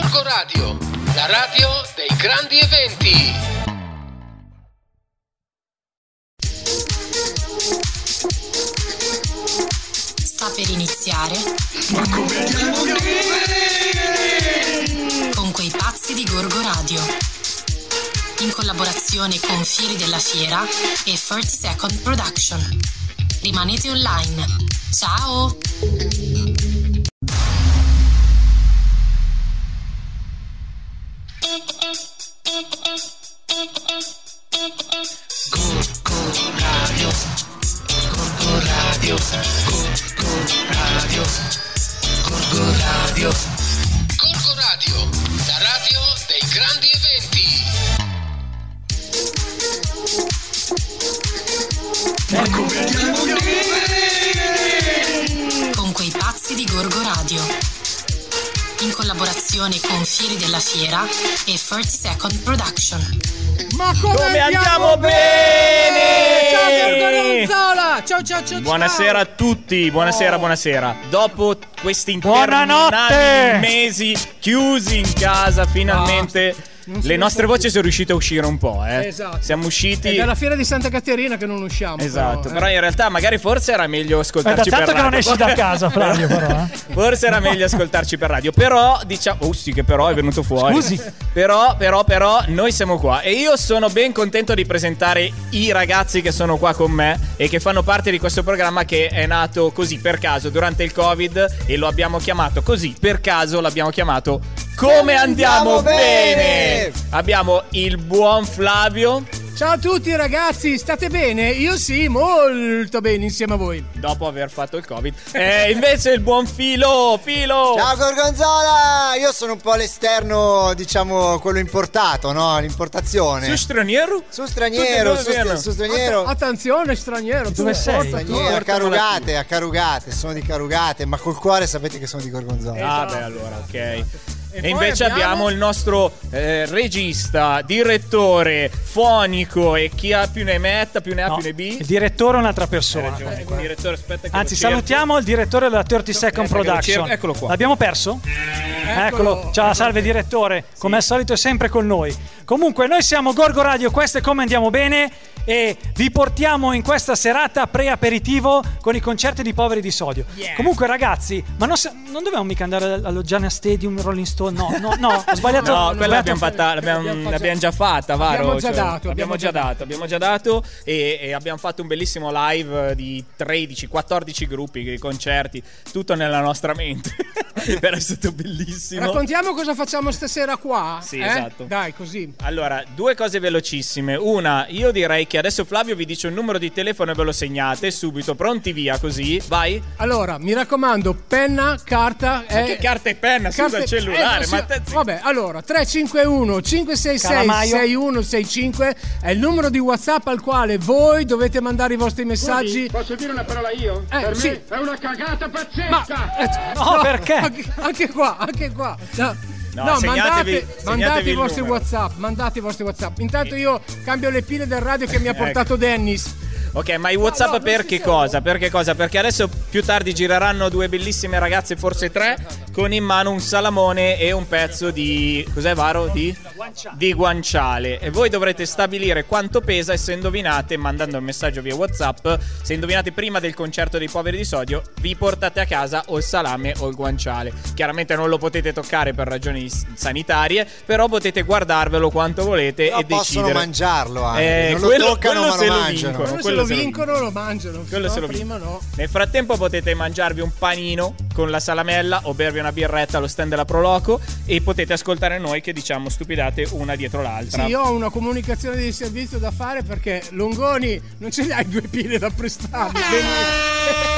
Gorgo Radio, la radio dei grandi eventi. Sta per iniziare. Con quei pazzi di Gorgo Radio. In collaborazione con Fieri della Fiera e 30 Second Production. Rimanete online. Ciao! Fieri della Fiera e 30 Second Production. Ma come, Come andiamo bene? Ciao Gorgonzola! Ciao ciao ciao Buonasera a ciao. tutti, buonasera, Oh. buonasera. Dopo questi Buonanotte! interminabili mesi chiusi in casa, finalmente Non le nostre più. voci sono riuscite a uscire un po', eh. Esatto. Siamo usciti È dalla fiera di Santa Caterina che non usciamo. Esatto, però, però, eh. in realtà magari forse era meglio ascoltarci per tanto che radio. non esci da casa, Flavio, però. eh. Forse era meglio ascoltarci per radio. Però, diciamo. Oh, sì, che però è venuto fuori. Scusi. Però, però, però, noi siamo qua. E io sono ben contento di presentare i ragazzi che sono qua con me e che fanno parte di questo programma che è nato così per caso durante il Covid. E lo abbiamo chiamato così per caso. L'abbiamo chiamato Come andiamo, bene? Abbiamo il buon Flavio. Ciao a tutti ragazzi, state bene? Io sì, molto bene insieme a voi. Dopo aver fatto il Covid. E invece il buon Filo. Filo. Ciao Gorgonzola! Io sono un po' all'esterno, diciamo, quello importato, no? L'importazione. Su straniero? Su straniero, su, st- su straniero. Att- attenzione, straniero. Dove tu- sei? porta- Straniero, a Carugate, a Carugate, sono di Carugate, ma col cuore sapete che sono di Gorgonzola. Ah, Esatto. beh, allora, ok. E, invece abbiamo... abbiamo il nostro eh, regista, direttore, fonico e chi ha più ne metta, più ne ha No, più ne B. il direttore è un'altra persona. Il direttore, aspetta che Anzi, salutiamo il direttore della 30 Second lo Production. eccolo qua. L'abbiamo perso? Eccolo. Ciao, salve direttore. Come al solito è sempre con noi. Comunque, noi siamo Gorgo Radio, questo è come andiamo bene e vi portiamo in questa serata pre-aperitivo con i concerti di Poveri di Sodio. Comunque, ragazzi, ma non, non dovevamo mica andare allo Gianna Stadium, Rolling Stone? No, no, no, ho sbagliato. No, quella sbagliato- l'abbiamo, fatta, l'abbiamo, L'abbiamo l'abbiamo già fatta, Varo. Abbiamo già Cioè, dato, Abbiamo abbiamo già dato, abbiamo già dato e, e abbiamo fatto un bellissimo live di 13, 14 gruppi di concerti, tutto nella nostra mente. Però è stato bellissimo. Raccontiamo cosa facciamo stasera qua. Sì, eh? esatto. Dai, così. Allora, due cose velocissime. Una, io direi che adesso Flavio vi dice un numero di telefono e ve lo segnate subito, pronti via così, vai. Allora, mi raccomando, penna, carta. Ma eh, che carta e penna, scusa carte- il cellulare, eh, sì, ma te- Vabbè, allora 351 566 Calamaio. 6165 è il numero di WhatsApp al quale voi dovete mandare i vostri messaggi. Posso dire una parola io? Eh, per sì. me è una cagata pazzesca! Ma eh, No, perché? Anche, anche qua, anche qua. No. No, No, segnatevi- mandate, segnatevi mandate i vostri numero. WhatsApp, mandate i vostri WhatsApp. Intanto io cambio le pile del radio che mi ha portato Dennis. Ok, ma i WhatsApp no, non per che cosa? Per che cosa? Perché adesso più tardi gireranno due bellissime ragazze, forse tre, con in mano un salamone e un pezzo di. Cos'è Varo? Di? Di guanciale. E voi dovrete stabilire quanto pesa e se indovinate, mandando un messaggio via WhatsApp, se indovinate prima del concerto dei poveri di sodio, vi portate a casa o il salame o il guanciale. Chiaramente non lo potete toccare per ragioni sanitarie, però potete guardarvelo quanto volete Però e possono decidere. mangiarlo anche. Eh, non lo quello- toccano, quello ma se lo lo mangiano. vincono. Quello lo se lo vincono lo mangiano. Quello no, se lo prima vincono. no. Nel frattempo potete mangiarvi un panino con la salamella o bervi una birretta allo stand della Proloco e potete ascoltare noi che diciamo stupidate una dietro l'altra. Sì, io ho una comunicazione di servizio da fare perché Longoni non ce li hai due pile da prestarmi.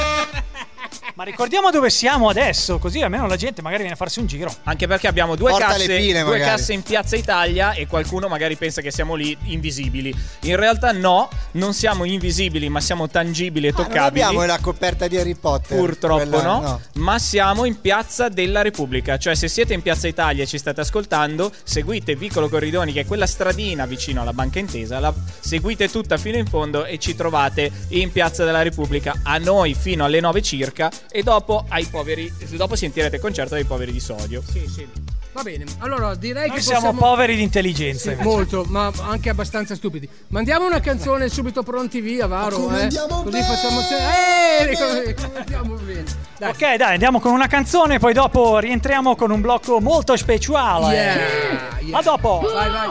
Ma ricordiamo dove siamo adesso, così almeno la gente magari viene a farsi un giro. Anche perché abbiamo due, Porta casse, le pile, due casse in Piazza Italia e qualcuno magari pensa che siamo lì invisibili. In realtà no, non siamo invisibili ma siamo tangibili e Ah, non toccabili. abbiamo la coperta di Harry Potter. Purtroppo quella- no, ma siamo in Piazza della Repubblica, cioè se siete in Piazza Italia e ci state ascoltando, seguite Vicolo Corridoni che è quella stradina vicino alla Banca Intesa, la seguite tutta fino in fondo e ci trovate in Piazza della Repubblica a noi fino alle 9 circa e dopo ai poveri dopo sentirete il concerto dei poveri di sodio. sì, sì. Va bene, allora direi Noi che siamo possiamo... poveri di intelligenza. invece. Molto, ma anche abbastanza stupidi. Mandiamo una canzone subito pronti via, Varo. come eh? andiamo Così bene! facciamo. Eh, come, come andiamo bene. Dai. Ok, dai, andiamo con una canzone, poi dopo rientriamo con un blocco molto speciale. Yeah, yeah. A dopo. Vai, vai.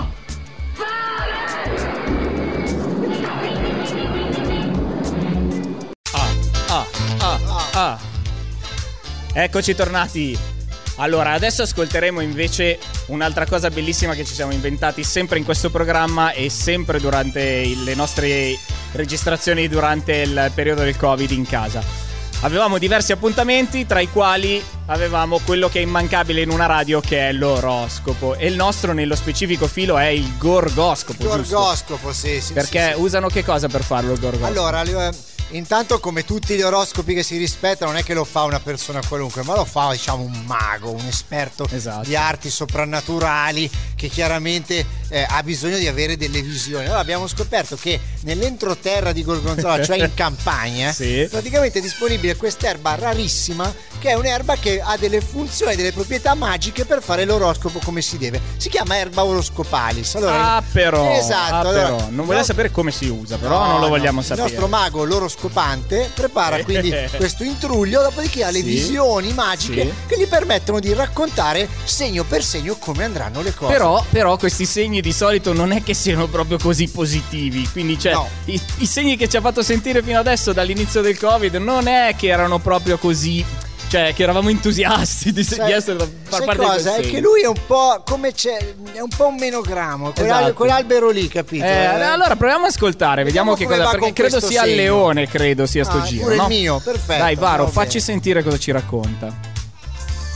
Eccoci tornati. Allora, adesso ascolteremo invece un'altra cosa bellissima che ci siamo inventati sempre in questo programma e sempre durante le nostre registrazioni durante il periodo del Covid in casa. Avevamo diversi appuntamenti, tra i quali avevamo quello che è immancabile in una radio, che è l'oroscopo. E il nostro, nello specifico filo, è il gorgoscopo. giusto? Gorgoscopo, sì, sì. Perché sì, sì. usano che cosa per farlo il gorgoscopo? Allora, eh, intanto come tutti gli oroscopi che si rispettano, non è che lo fa una persona qualunque, ma lo fa diciamo un mago, un esperto Esatto. di arti soprannaturali che chiaramente eh, ha bisogno di avere delle visioni. Allora abbiamo scoperto che nell'entroterra di Gorgonzola, cioè in campagna, Sì. praticamente è disponibile quest'erba rarissima che è un'erba che ha delle funzioni, delle proprietà magiche per fare l'oroscopo come si deve. Si chiama erba oroscopalis. Allora, Ah, però. Esatto. ah, allora, però. Non vogliamo no- sapere come si usa, però No, non lo no. vogliamo sapere. Il nostro mago l'oroscopante prepara quindi questo intruglio, dopodiché ha le Sì. visioni magiche Sì. che gli permettono di raccontare segno per segno come andranno le cose. Però, però questi segni di solito non è che siano proprio così positivi. Quindi, cioè, No. i, i segni che ci ha fatto sentire fino adesso dall'inizio del Covid non è che erano proprio così. Cioè, che eravamo entusiasti di, Sai- di essere da far sai parte cosa? di È che lui è un po' come c'è, è un po' un menogrammo, quell'al- Esatto. quell'albero lì, capito? Eh, allora proviamo a ascoltare, vediamo, Vediamo che cosa. Perché credo sia il segno. leone, credo sia sto Ah, giro. pure il no? mio, perfetto, Dai, Varo, va facci bene. sentire cosa ci racconta.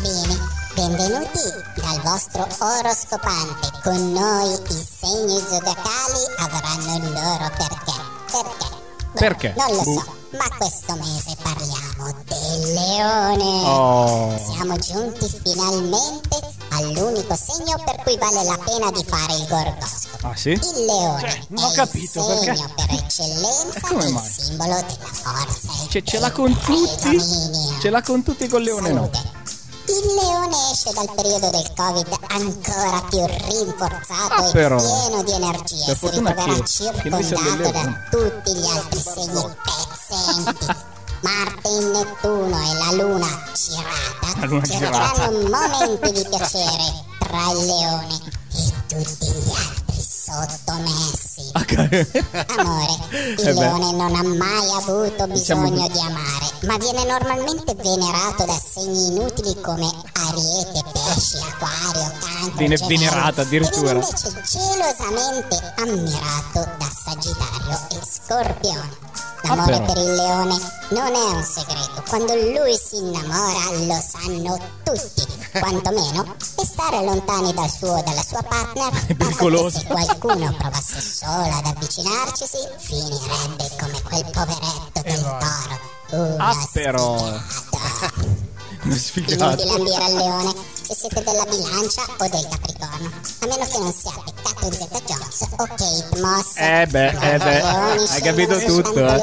Bene, benvenuti dal vostro oroscopante. Con noi i segni zodiacali avranno il loro perché. Perché? Beh, Perché? Non lo Buh. so, ma questo mese parliamo del leone. Oh. Siamo giunti finalmente all'unico segno per cui vale la pena di fare il gorgoscopo. Ah, sì? Il leone Cioè, non ho è capito, il perché? segno per eccellenza E come il mai? simbolo della forza e Cioè, ce l'ha con tutti? Ce l'ha con tutti con leone no. Il leone esce dal periodo del Covid ancora più rinforzato Ah, e però. pieno di energie. Per Si ritroverà che- circondato da tutti gli altri segni pezzenti. Marte in Nettuno e la Luna girata La luna momenti di piacere tra il leone e tutti gli altri sottomessi. Amore, il Eh leone non ha mai avuto Diciamo bisogno di amare, ma viene normalmente venerato da segni inutili come Ariete, Pesci, Acquario, Cancro, Viene Gemelli, venerato addirittura. Viene invece gelosamente ammirato da Sagittario e Scorpione. L'amore Ah, per il leone non è un segreto, quando lui si innamora lo sanno tutti, quantomeno, stare lontani dal suo, dalla sua partner, che pericoloso. se qualcuno provasse solo ad avvicinarcisi, finirebbe come quel poveretto del toro. Una Ah, però. sfigato. Inutile ambire al leone se siete della bilancia o del capricorno. A meno che non siate Catherine Zeta Jones o Kate Moss. Eh beh, eh beh, hai capito tutto, eh.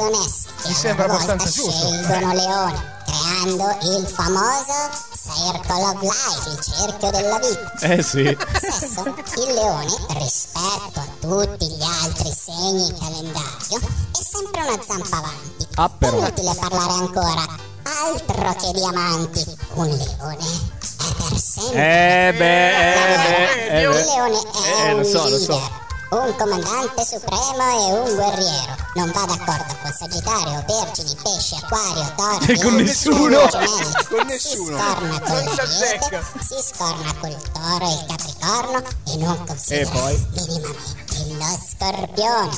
Mi sembra abbastanza giusto. scelgono leoni, creando il famoso Circle of Life, il cerchio della vita. Eh sì. Sesso, il leone, rispetto a tutti gli altri segni calendario, è sempre una zampa avanti. Ah, però. Inutile parlare ancora. Altro che diamanti. Un leone è per sempre. Eh beh, eh beh, eh Il beh. leone è Eh, un lo so, lo leader, so. Un comandante supremo e un guerriero. Non va d'accordo con Sagittario, Vergini, Pesci, Acquario, Toro. E con nessuno. Gemelli. Con nessuno. Si scorna con l'Ariete, si scorna col Toro e il Capricorno e non considera E poi? minimamente lo Scorpione.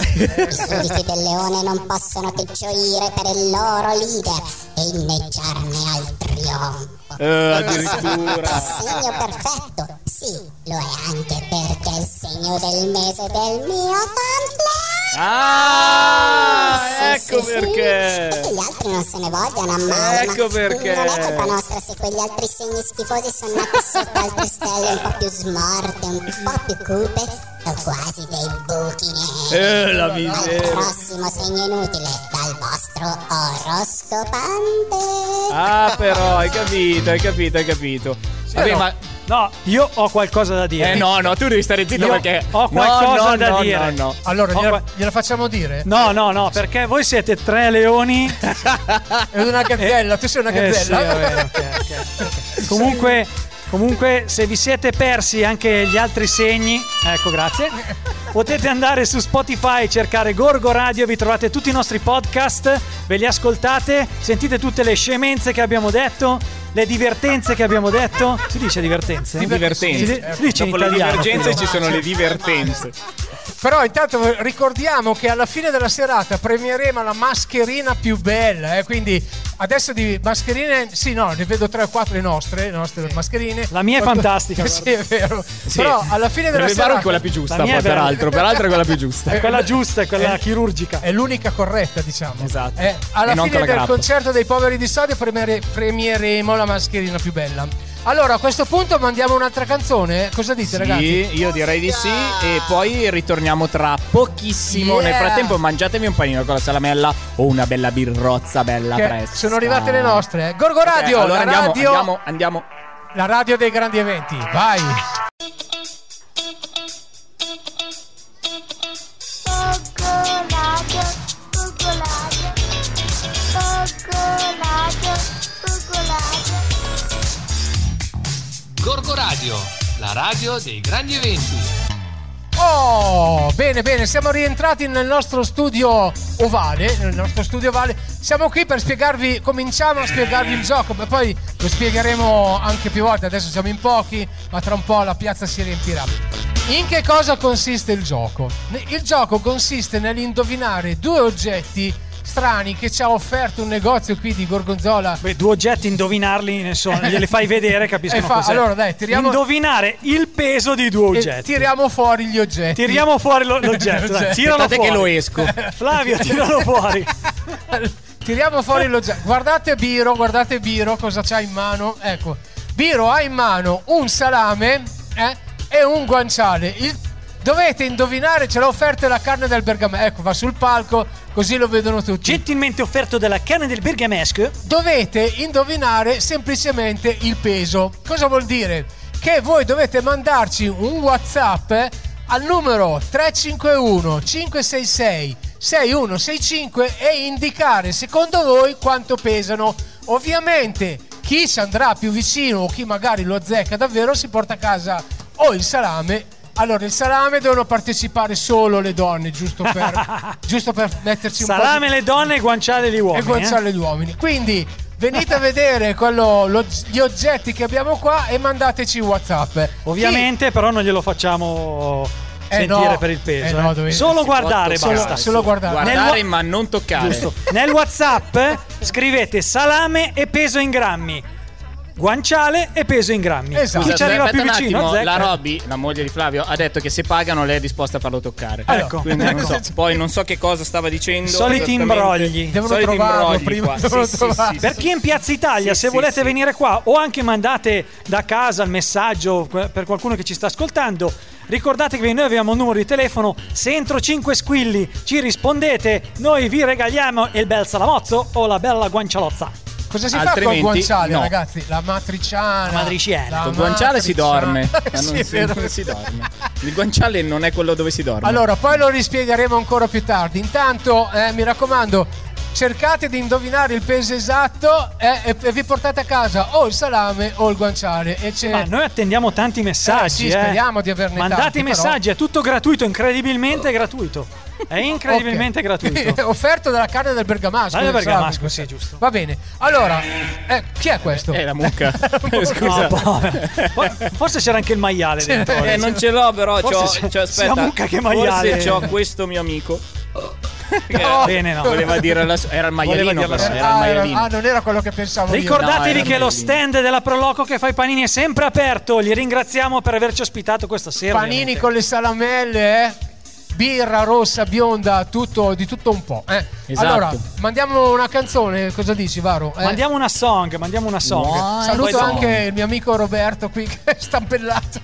I sudditi del Leone non possono che gioire per il loro leader e inneggiarne al trionfo. Eh, È addirittura. segno perfetto. Sì, lo è anche perché è il segno del mese del mio compleanno. Ah, Sì, ecco sì, sì. perché. E che gli altri non se ne vogliano a male. Ecco ma perché. Non è colpa nostra se quegli altri segni schifosi sono nati sotto altre stelle un po' più smorte, un po' più cupe o quasi dei buchi neri. Eh, la Al miseria. prossimo segno inutile dal vostro oroscopante. Ah, però, hai capito, hai capito, hai capito. Vabbè, però- ma No, io ho qualcosa da dire. Eh no, no, tu devi stare zitto Io perché ho No, qualcosa no, da no, dire. No, no. Allora, Ho gliela, qua- gliela facciamo dire? No, no, no, perché voi siete tre leoni. È una gazzella, tu sei una Eh, sì, gazzella. va bene, ok, ok. Comunque, comunque, se vi siete persi anche gli altri segni, ecco, grazie. Potete andare su Spotify, cercare Gorgo Radio, vi trovate tutti i nostri podcast, ve li ascoltate, sentite tutte le scemenze che abbiamo detto, le divertenze che abbiamo detto. Si dice divertenze? Divertenze. Si, di- si dice in Dopo le divergenze però. ci sono le divertenze. Però intanto ricordiamo che alla fine della serata premieremo la mascherina più bella, eh, quindi adesso di mascherine, sì no, ne vedo tre o quattro le nostre, le nostre mascherine. La mia è fantastica, sì, è vero. Però alla fine della Deve serata quella più giusta, poi, è peraltro. Peraltro è quella più giusta. È quella giusta, è quella Eh. chirurgica. è l'unica corretta, diciamo. Esatto. Eh, alla E fine del grappa. concerto dei poveri di premiere- premieremo la mascherina più bella. Allora, a questo punto mandiamo un'altra canzone. Cosa dite, ragazzi? Sì, io direi di sì. E poi ritorniamo tra pochissimo. Yeah. Nel frattempo, mangiatevi un panino con la salamella o una bella birrozza bella Che fresca. sono arrivate le nostre. Gorgo Radio, allora la, andiamo, radio andiamo, andiamo. la radio dei grandi eventi. Vai. La radio dei grandi eventi. Oh, bene, bene, siamo rientrati nel nostro studio ovale, nel nostro studio ovale. Siamo qui per spiegarvi, cominciamo a spiegarvi il gioco, ma poi lo spiegheremo anche più volte, adesso siamo in pochi, ma tra un po' la piazza si riempirà. In che cosa consiste il gioco? Il gioco consiste nell'indovinare due oggetti strani che ci ha offerto un negozio qui di Gorgonzola Beh, due oggetti, indovinarli, ne so, glieli fai vedere, capiscono E fa- cos'è. allora, dai, tiriamo- Indovinare il peso di due e oggetti. tiriamo fuori gli oggetti. Tiriamo fuori lo- l'oggetto, dai, L'oggetto. tiralo Aspettate fuori. che lo esco. Flavio, tiralo fuori. Tiriamo fuori l'oggetto. Guardate Biro, guardate Biro cosa c'ha in mano. Ecco, Biro ha in mano un salame eh, e un guanciale. Il- dovete indovinare, ce l'ha offerto la carne del bergamasco. Ecco, va sul palco, così lo vedono tutti. Gentilmente offerto dalla canna del bergamesco. Dovete indovinare semplicemente il peso. Cosa vuol dire? Che voi dovete mandarci un WhatsApp al numero 351 566 6165 e indicare secondo voi quanto pesano. Ovviamente chi ci andrà più vicino o chi magari lo azzecca davvero si porta a casa o il salame. Allora, il salame devono partecipare solo le donne, giusto per, giusto per metterci un po' di- Salame le donne e guanciale gli uomini. e guanciale gli uomini. Quindi venite a vedere quello- lo- gli oggetti che abbiamo qua e mandateci WhatsApp. Ovviamente, però, non glielo facciamo Eh sentire no, per il peso. eh no, eh. dovete- Solo guardare toccare, basta. solo guardare. Guardare, Nel- ma non toccare. Giusto. Nel WhatsApp scrivete salame e peso in grammi. Guanciale e peso in grammi. Esatto. Chi ci arriva Aspetta più un vicino, attimo, la Robby, la moglie di Flavio, ha detto che se pagano lei è disposta a farlo toccare. Ecco, Quindi non ecco. so. Poi non so che cosa stava dicendo. Soliti imbrogli. Devono Soliti trovarlo imbrogli prima, Sì, sì, trovarlo. sì, Per chi è in Piazza Italia, Sì, se sì, volete sì. venire qua o anche mandate da casa il messaggio per qualcuno che ci sta ascoltando, ricordate che noi abbiamo un numero di telefono. Se entro 5 squilli ci rispondete, noi vi regaliamo il bel salamozzo o la bella guancialozza. Cosa si Altrimenti, fa col guanciale, no. ragazzi? La matriciana. La matriciana. la Col guanciale si dorme. ma Sì, non, è si, vero. non si dorme. Il guanciale non è quello dove si dorme. Allora, poi lo rispiegheremo ancora più tardi. Intanto, eh, mi raccomando, cercate di indovinare il peso esatto eh, e, e vi portate a casa o il salame o il guanciale. E c'è... Ma noi attendiamo tanti messaggi. Eh, sì, speriamo di averne Mandate tanti, i però. messaggi, è tutto gratuito, incredibilmente gratuito. È incredibilmente Ok. gratuito. Offerto dalla carne del bergamasco. Del il salame, bergamasco, sì, giusto. Va bene. Allora, eh, chi è questo? È la mucca. Scusa. No, Forse c'era anche il maiale dentro. Eh, non ce l'ho, però. Forse C'ho, c'è- c'ho- aspetta. sia mucca che maiale. Forse c'ho questo mio amico. No. Bene, no. Voleva dire la, era il maialino, la Era il Ah, era- maialino. ah, non era quello che pensavo. Ricordatevi No, che era lo stand della Proloco che fa i panini è sempre aperto. Li ringraziamo per averci ospitato questa sera. Panini ovviamente. con le salamelle, eh? Birra rossa, bionda, tutto, di tutto un po'. eh. Esatto. Allora, mandiamo una canzone, cosa dici Varo? Eh? Mandiamo una song, mandiamo una song. Saluto Poi- anche il mio amico Roberto qui che è stampellato.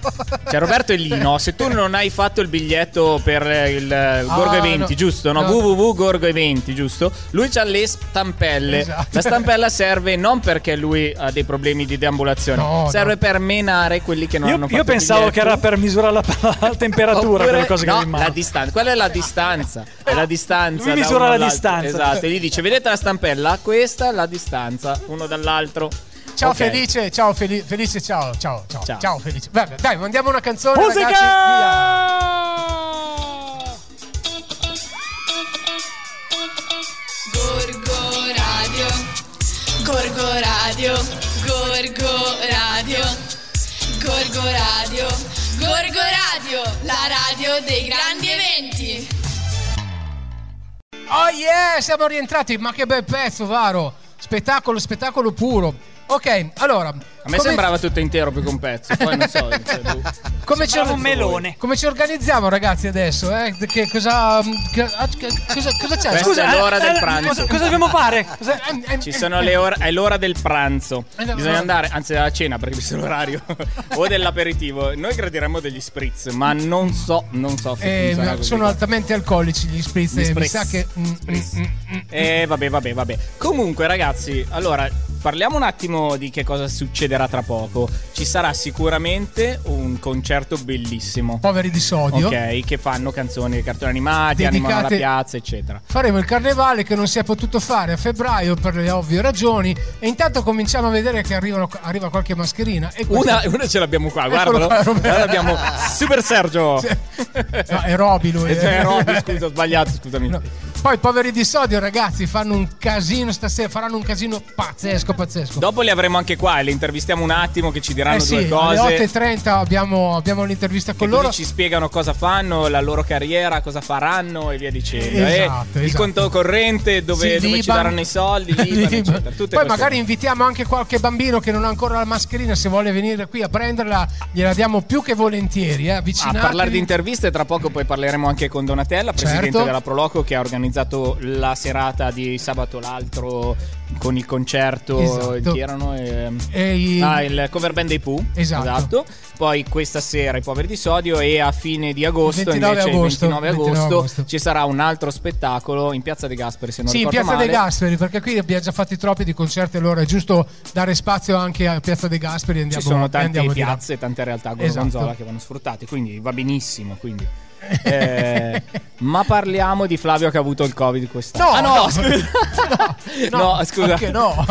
Cioè, Roberto è lì, no? Se tu non hai fatto il biglietto per il eh, Gorgo Ah, Eventi, no. giusto? No, No. www.gorgo Eventi, giusto? Lui ha le stampelle. Esatto. La stampella serve non perché lui ha dei problemi di deambulazione, No, serve no. per menare quelli che non Io, hanno fatto io il pensavo biglietto. che era per misurare la, la temperatura Oppure- quelle cose che no, avevi in mano. la distanza. Quella è la distanza. È la distanza. Lui misura la all'altro. distanza. Esatto. E gli dice: Vedete la stampella? Questa è la distanza uno dall'altro. Ciao Ok. Felice, ciao Feli- Felice, ciao, ciao, ciao, Ciao. ciao, Felice. Vabbè, dai, mandiamo una canzone, Musica! ragazzi. Via. Gorgo Radio, Gorgo Radio, Gorgo Radio, Gorgo Radio, Gorgo Radio, la radio dei grandi eventi. Oh yeah, siamo rientrati, ma che bel pezzo, Varo. Spettacolo, spettacolo puro. Ok, allora. A me sembrava tutto intero più che un pezzo. Poi non so. cioè, boh. come ci, Sembrava un melone. come ci organizziamo, ragazzi, adesso? Eh? Che cosa, che- ah, che- cosa, cosa c'è? Questa Scusa, è l'ora del eh, pranzo. Cosa, cosa dobbiamo fare? Cosa- eh, eh, Ci sono le ore, è l'ora del pranzo. Eh, Bisogna andare, anzi, alla cena perché visto l'orario. o dell'aperitivo. Noi gradiremmo degli spritz, ma non so, non so se Eh, sono altamente alcolici gli spritz. Gli eh, Mi spritz. sa che. mm, Spritz. mm, mm, mm. Eh, vabbè, vabbè, vabbè. Comunque, ragazzi, allora parliamo un attimo di che cosa succederà tra poco. Ci sarà sicuramente un concerto bellissimo. Poveri di sodio. Ok, che fanno canzoni cartoni animati, animano la Dedicate- piazza, eccetera. Faremo il carnevale che non si è potuto fare a febbraio per le ovvie ragioni. E intanto cominciamo a vedere che arrivano- arriva qualche mascherina. E questa- Una, una ce l'abbiamo qua, guardalo. qua. Allora abbiamo Super Sergio. No, è Roby lui. Eh, eh. Roby, scusa, ho sbagliato, scusami. No. Poi poveri di sodio, ragazzi, fanno un casino stasera. Faranno un casino pazzesco, pazzesco. Dopo li avremo anche qua e li intervistiamo un attimo che ci diranno eh sì, due cose. alle 8.30 abbiamo, abbiamo l'intervista con loro. ci spiegano cosa fanno, la loro carriera, cosa faranno e via dicendo. Esatto, E il esatto. conto corrente dove, Sì, dove ci daranno i soldi, l'Iban, Poi magari cose. invitiamo anche qualche bambino che non ha ancora la mascherina, se vuole venire qui a prenderla, gliela diamo più che volentieri. Eh. A parlare di interviste, tra poco poi parleremo anche con Donatella, presidente Certo. della Proloco, che ha organizzato la serata di sabato l'altro con il concerto. Esatto. Chi erano? Eh, E i- Ah, il cover band dei Pooh. Esatto. Poi questa sera i poveri di sodio e a fine di agosto, 29 invece agosto, il 29 agosto, 29 agosto. ci sarà un altro spettacolo in Piazza De Gasperi, se non Sì, in Piazza male. De Gasperi, perché qui abbiamo già fatti troppi di concerti, allora è giusto dare spazio anche a Piazza De Gasperi. Andiamo, Ci sono tante piazze, tante realtà gorgonzola Esatto. che vanno sfruttate, quindi va benissimo. Quindi. Eh, ma parliamo di Flavio che ha avuto il Covid quest'anno. No, Ah, no, no. scusa. No, No, scusa. Anche no.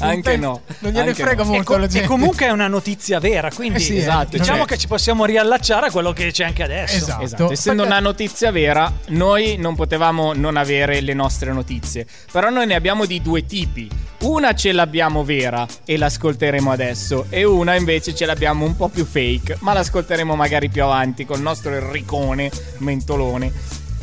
Anche no. Non gliene Anche frega no. E, molto co- la e gente. comunque è una notizia vera, quindi Eh sì, Esatto, diciamo cioè- che ci possiamo riallacciare a quello che c'è anche adesso. Esatto. Esatto, essendo Perché- una notizia vera, noi non potevamo non avere le nostre notizie. Però noi ne abbiamo di due tipi. Una ce l'abbiamo vera e l'ascolteremo adesso, e una invece ce l'abbiamo un po' più fake, ma l'ascolteremo magari più avanti col nostro Enricone mentolone.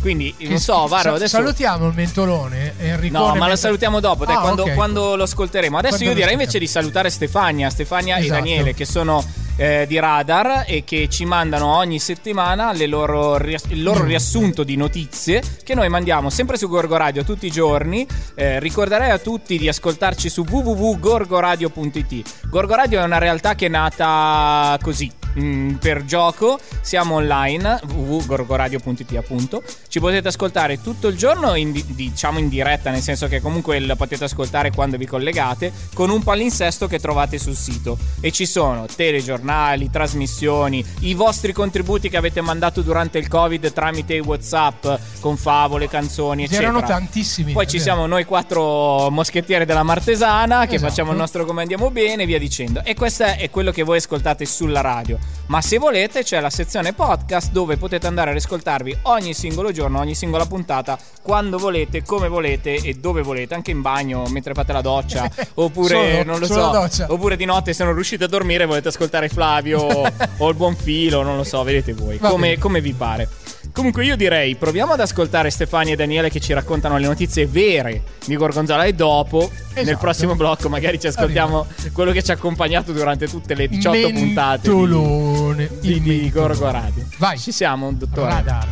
Quindi non so, Varo, adesso. Salutiamo il mentolone Enricone. No, ma lo mentre- salutiamo dopo, dai, Ah, quando, ok. quando lo ascolteremo. Adesso Quando io lo direi invece di salutare Stefania, Stefania Esatto. e Daniele che sono eh, di Radar e che ci mandano ogni settimana le loro rias- il Mm. loro riassunto di notizie che noi mandiamo sempre su Gorgo Radio tutti i giorni. Eh, ricorderei a tutti di ascoltarci su www.gorgoradio.it. Gorgo Radio è una realtà che è nata così. Mm, per gioco siamo online www.gorgoradio.it appunto ci potete ascoltare tutto il giorno in di- diciamo in diretta nel senso che comunque lo potete ascoltare quando vi collegate con un palinsesto che trovate sul sito e ci sono telegiornali trasmissioni i vostri contributi che avete mandato durante il covid tramite i whatsapp con favole canzoni eccetera Erano tantissimi. poi ci vero. siamo noi quattro moschettieri della Martesana che Esatto. facciamo il nostro come andiamo bene e via dicendo. E questo è quello che voi ascoltate sulla radio. Ma se volete c'è la sezione podcast dove potete andare ad ascoltarvi ogni singolo giorno, ogni singola puntata, quando volete, come volete e dove volete, anche in bagno, mentre fate la doccia, oppure Solo- non lo so, oppure di notte se non riuscite a dormire volete ascoltare Flavio o il buon filo, non lo so, vedete voi, come, come vi pare. Comunque io direi proviamo ad ascoltare Stefania e Daniele che ci raccontano le notizie vere di Gorgonzola e dopo nel Esatto. prossimo blocco magari ci ascoltiamo quello che ci ha accompagnato durante tutte le 18 puntate di, Mentolone. di, di mentolone. Gorgo Radio. Vai. Ci siamo, dottore. Radar.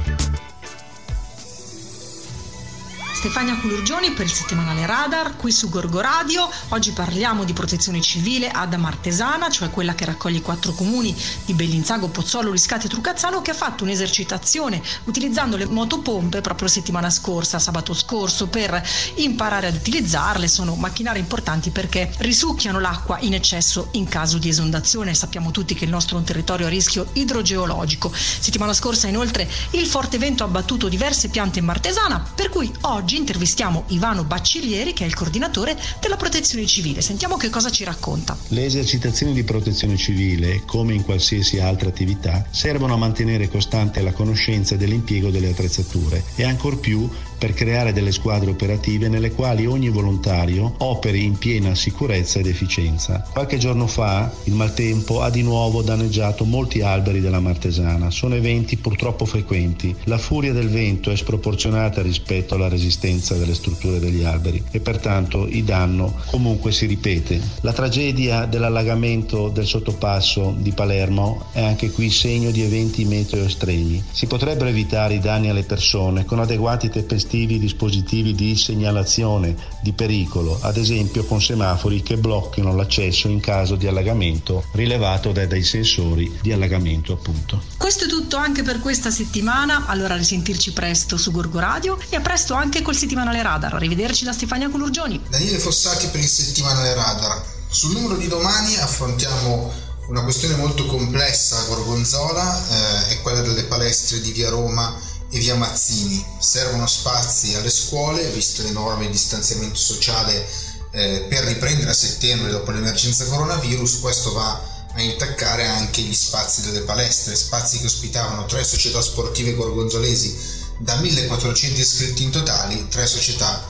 Stefania Culurgioni per il settimanale Radar, qui su Gorgo Radio. Oggi parliamo di protezione civile ad Amartesana, cioè quella che raccoglie i quattro comuni di Bellinzago, Pozzolo, Riscate e Trucazzano, che ha fatto un'esercitazione utilizzando le motopompe proprio settimana scorsa, sabato scorso, per imparare ad utilizzarle. Sono macchinari importanti perché risucchiano l'acqua in eccesso in caso di esondazione. Sappiamo tutti che il nostro è un territorio a rischio idrogeologico. Settimana scorsa, inoltre, il forte vento ha abbattuto diverse piante in Martesana, per cui oggi intervistiamo Ivano Bacciglieri, che è il coordinatore della protezione civile. Sentiamo che cosa ci racconta. Le esercitazioni di protezione civile, come in qualsiasi altra attività, servono a mantenere costante la conoscenza dell'impiego delle attrezzature e ancor più per creare delle squadre operative nelle quali ogni volontario operi in piena sicurezza ed efficienza. Qualche giorno fa il maltempo ha di nuovo danneggiato molti alberi della Martesana. Sono eventi purtroppo frequenti. La furia del vento è sproporzionata rispetto alla resistenza delle strutture degli alberi e pertanto il danno comunque si ripete. La tragedia dell'allagamento del sottopasso di Palermo è anche qui segno di eventi meteo estremi. Si potrebbero evitare i danni alle persone con adeguati tempestivi dispositivi di segnalazione di pericolo, ad esempio con semafori che blocchino l'accesso in caso di allagamento rilevato dai, dai sensori di allagamento appunto. Questo è tutto anche per questa settimana, allora a risentirci presto su Gorgo Radio e a presto anche col settimanale Radar. Arrivederci da Stefania Colurgioni. Daniele Fossati per il settimanale Radar. Sul numero di domani affrontiamo una questione molto complessa a Gorgonzola, eh, è quella delle palestre di via Roma e via Mazzini. Servono spazi alle scuole, visto l'enorme distanziamento sociale eh, per riprendere a settembre dopo l'emergenza coronavirus, questo va a intaccare anche gli spazi delle palestre, spazi che ospitavano tre società sportive gorgonzolesi da 1400 iscritti in totali, tre società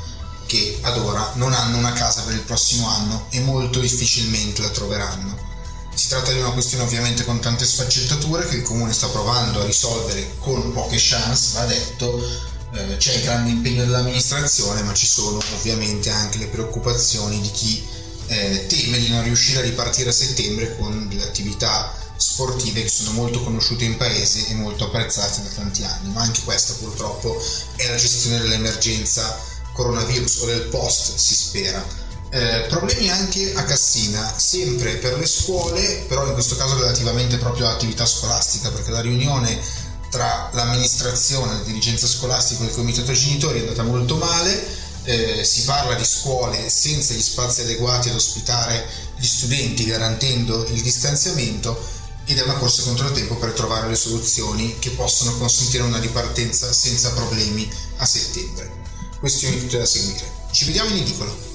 che ad ora non hanno una casa per il prossimo anno e molto difficilmente la troveranno. Si tratta di una questione ovviamente con tante sfaccettature che il comune sta provando a risolvere con poche chance, va detto, eh, c'è il grande impegno dell'amministrazione, ma ci sono ovviamente anche le preoccupazioni di chi eh, teme di non riuscire a ripartire a settembre con delle attività sportive che sono molto conosciute in paese e molto apprezzate da tanti anni, ma anche questa purtroppo è la gestione dell'emergenza coronavirus o del post, si spera. Eh, problemi anche a Cassina, sempre per le scuole, però in questo caso relativamente proprio all'attività scolastica, perché la riunione tra l'amministrazione, la dirigenza scolastica e il comitato genitori è andata molto male, eh, si parla di scuole senza gli spazi adeguati ad ospitare gli studenti garantendo il distanziamento ed è una corsa contro il tempo per trovare le soluzioni che possono consentire una ripartenza senza problemi a settembre. Questioni tutte da seguire. Ci vediamo in edicolo.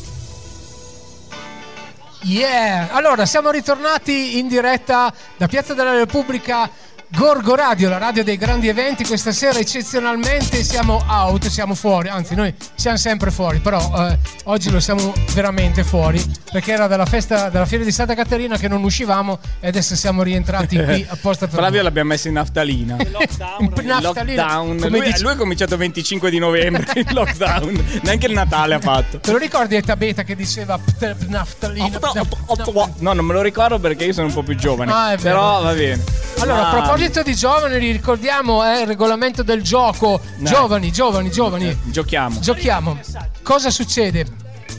Yeah! Allora, siamo ritornati in diretta da Piazza della Repubblica Gorgo Radio, la radio dei grandi eventi. Questa sera eccezionalmente siamo out, siamo fuori, anzi noi siamo sempre fuori, però eh, oggi lo siamo veramente fuori perché era dalla festa della fiera di Santa Caterina che non uscivamo e adesso siamo rientrati qui apposta per Flavio l'abbiamo messo in naftalina. In naftalina. Lockdown. Come Lui, dici- lui è cominciato il 25 di novembre il lockdown. Neanche il Natale ha fatto. Te lo ricordi Eta Beta che diceva "Pte- naftalina? No, non me lo ricordo perché io sono un po' più giovane. Ah, è vero. Però va bene. Allora, a proposito di giovani, ricordiamo eh, il regolamento del gioco. Dai. Giovani, giovani, giovani. Giochiamo. Giochiamo. Cosa succede?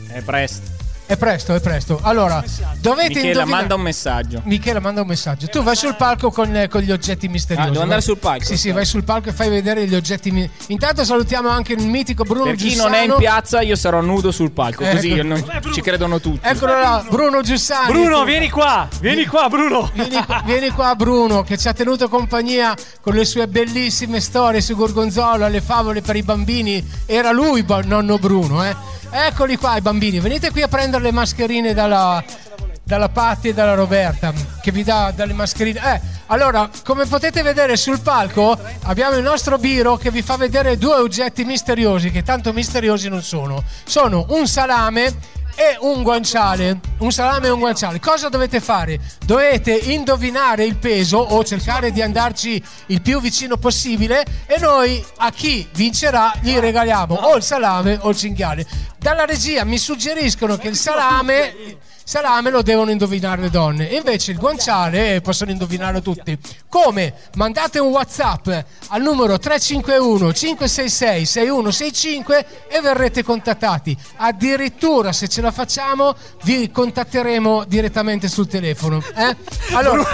È presto. È presto, è presto. Allora, dovete Michela indovinare. manda un messaggio. Michela manda un messaggio. Tu vai sul palco con, eh, con gli oggetti misteriosi. Ah, devo andare vai. sul palco? Sì, sì, vai sul palco e fai vedere gli oggetti. mi- Intanto salutiamo anche il mitico Bruno Per chi Giussano. non è in piazza, io sarò nudo sul palco. Così Ecco. non- ci credono tutti. Eccolo là, Bruno Giussani. Bruno, vieni qua, vieni qua, Bruno. Vieni qua, vieni qua, Bruno che ci ha tenuto compagnia con le sue bellissime storie su Gorgonzola, le favole per i bambini. Era lui, nonno Bruno, eh. Eccoli qua i bambini, venite qui a prendere le mascherine dalla, dalla Patti e dalla Roberta che vi dà dalle mascherine. Eh, allora, come potete vedere sul palco abbiamo il nostro Biro che vi fa vedere due oggetti misteriosi che tanto misteriosi non sono. Sono un salame e un guanciale, un salame e un guanciale. Cosa dovete fare? Dovete indovinare il peso o cercare di andarci il più vicino possibile e noi a chi vincerà gli regaliamo o il salame o il cinghiale. Dalla regia mi suggeriscono che il salame salame lo devono indovinare le donne. E invece il guanciale eh, possono indovinarlo tutti. Come? Mandate un WhatsApp al numero 351 566 6165 e verrete contattati. Addirittura, se ce la facciamo, vi contatteremo direttamente sul telefono. eh? Allora,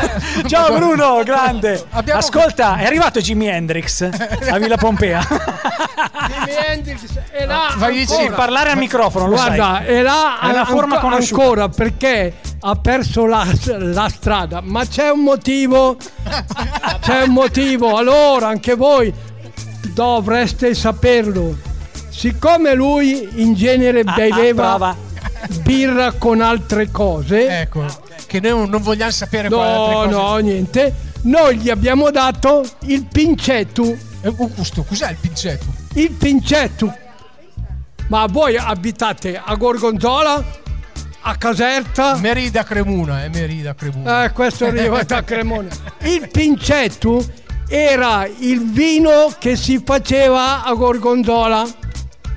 Ciao Bruno, grande. Abbiamo- Ascolta, è arrivato Jimi Hendrix a Villa Pompea. Jimi Hendrix è là Vai, sì, parlare al microfono, lo Guarda, sai. è là È una an- forma conosciuta. ancora perché ha perso la, la strada, ma c'è un motivo. c'è un motivo. Allora, anche voi dovreste saperlo. Siccome lui in genere Ah, beveva prova. birra con altre cose, ecco, che noi non vogliamo sapere quali altre no, cose. no, niente, noi gli abbiamo dato il pincetto. Augusto, cos'è il pincetto? Il pincetto. Ma voi abitate a Gorgonzola? A Caserta? Merida Cremuna, è Merida Cremuna. Eh, questo arriva da Cremona. Il pincetto era il vino che si faceva a Gorgonzola.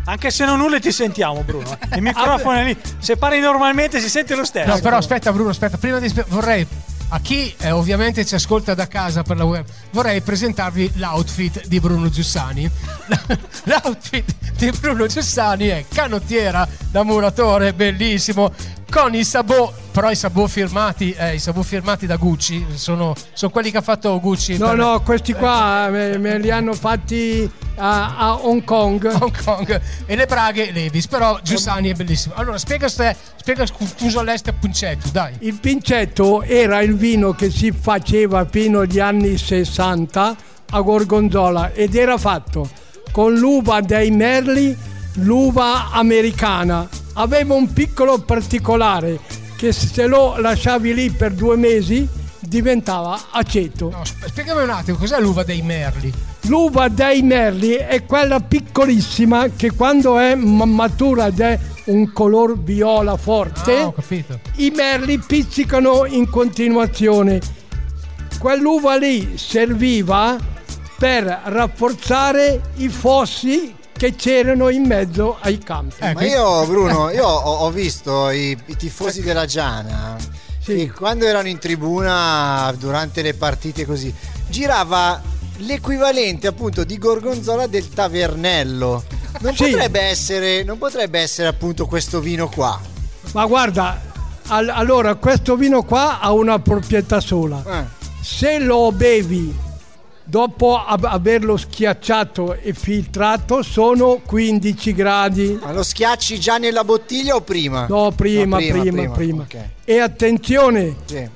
Anche se non nulla ti sentiamo, Bruno. Il microfono è lì. Se parli normalmente si sente lo stesso. No, però aspetta Bruno, aspetta, prima di vorrei a chi eh, ovviamente ci ascolta da casa per la web, vorrei presentarvi l'outfit di Bruno Giussani. L'outfit di Bruno Giussani è canottiera da muratore, bellissimo, con i sabò, però i sabò firmati, eh, i sabò firmati da Gucci, sono, sono quelli che ha fatto Gucci. No, no, questi qua me, me li hanno fatti a, a Hong Kong. Hong Kong e le braghe Levis, però Giussani è bellissimo. Allora, spiega, ste, spiega scusa l'est puncetto, dai. Il pincetto era il vino che si faceva fino agli anni 60 a Gorgonzola ed era fatto con l'uva dei merli, l'uva americana. Aveva un piccolo particolare che se lo lasciavi lì per due mesi diventava aceto. Spiegami un attimo, cos'è l'uva dei merli? L'uva dei merli è quella piccolissima che quando è ma- matura ed è un color viola forte, Ah, ho capito. i merli pizzicano in continuazione. Quell'uva lì serviva per rafforzare i fossi che c'erano in mezzo ai campi. Ma io, Bruno, io ho, ho visto i, i tifosi della Giana che quando erano in tribuna durante le partite così girava l'equivalente appunto di Gorgonzola del tavernello. Non, Sì. potrebbe essere, non potrebbe essere appunto questo vino qua. Ma guarda, al- allora questo vino qua ha una proprietà sola. Se lo bevi dopo ab- averlo schiacciato e filtrato sono 15 gradi. Ma lo schiacci già nella bottiglia o prima? No, prima, No, prima, prima. ok. E attenzione, Sì.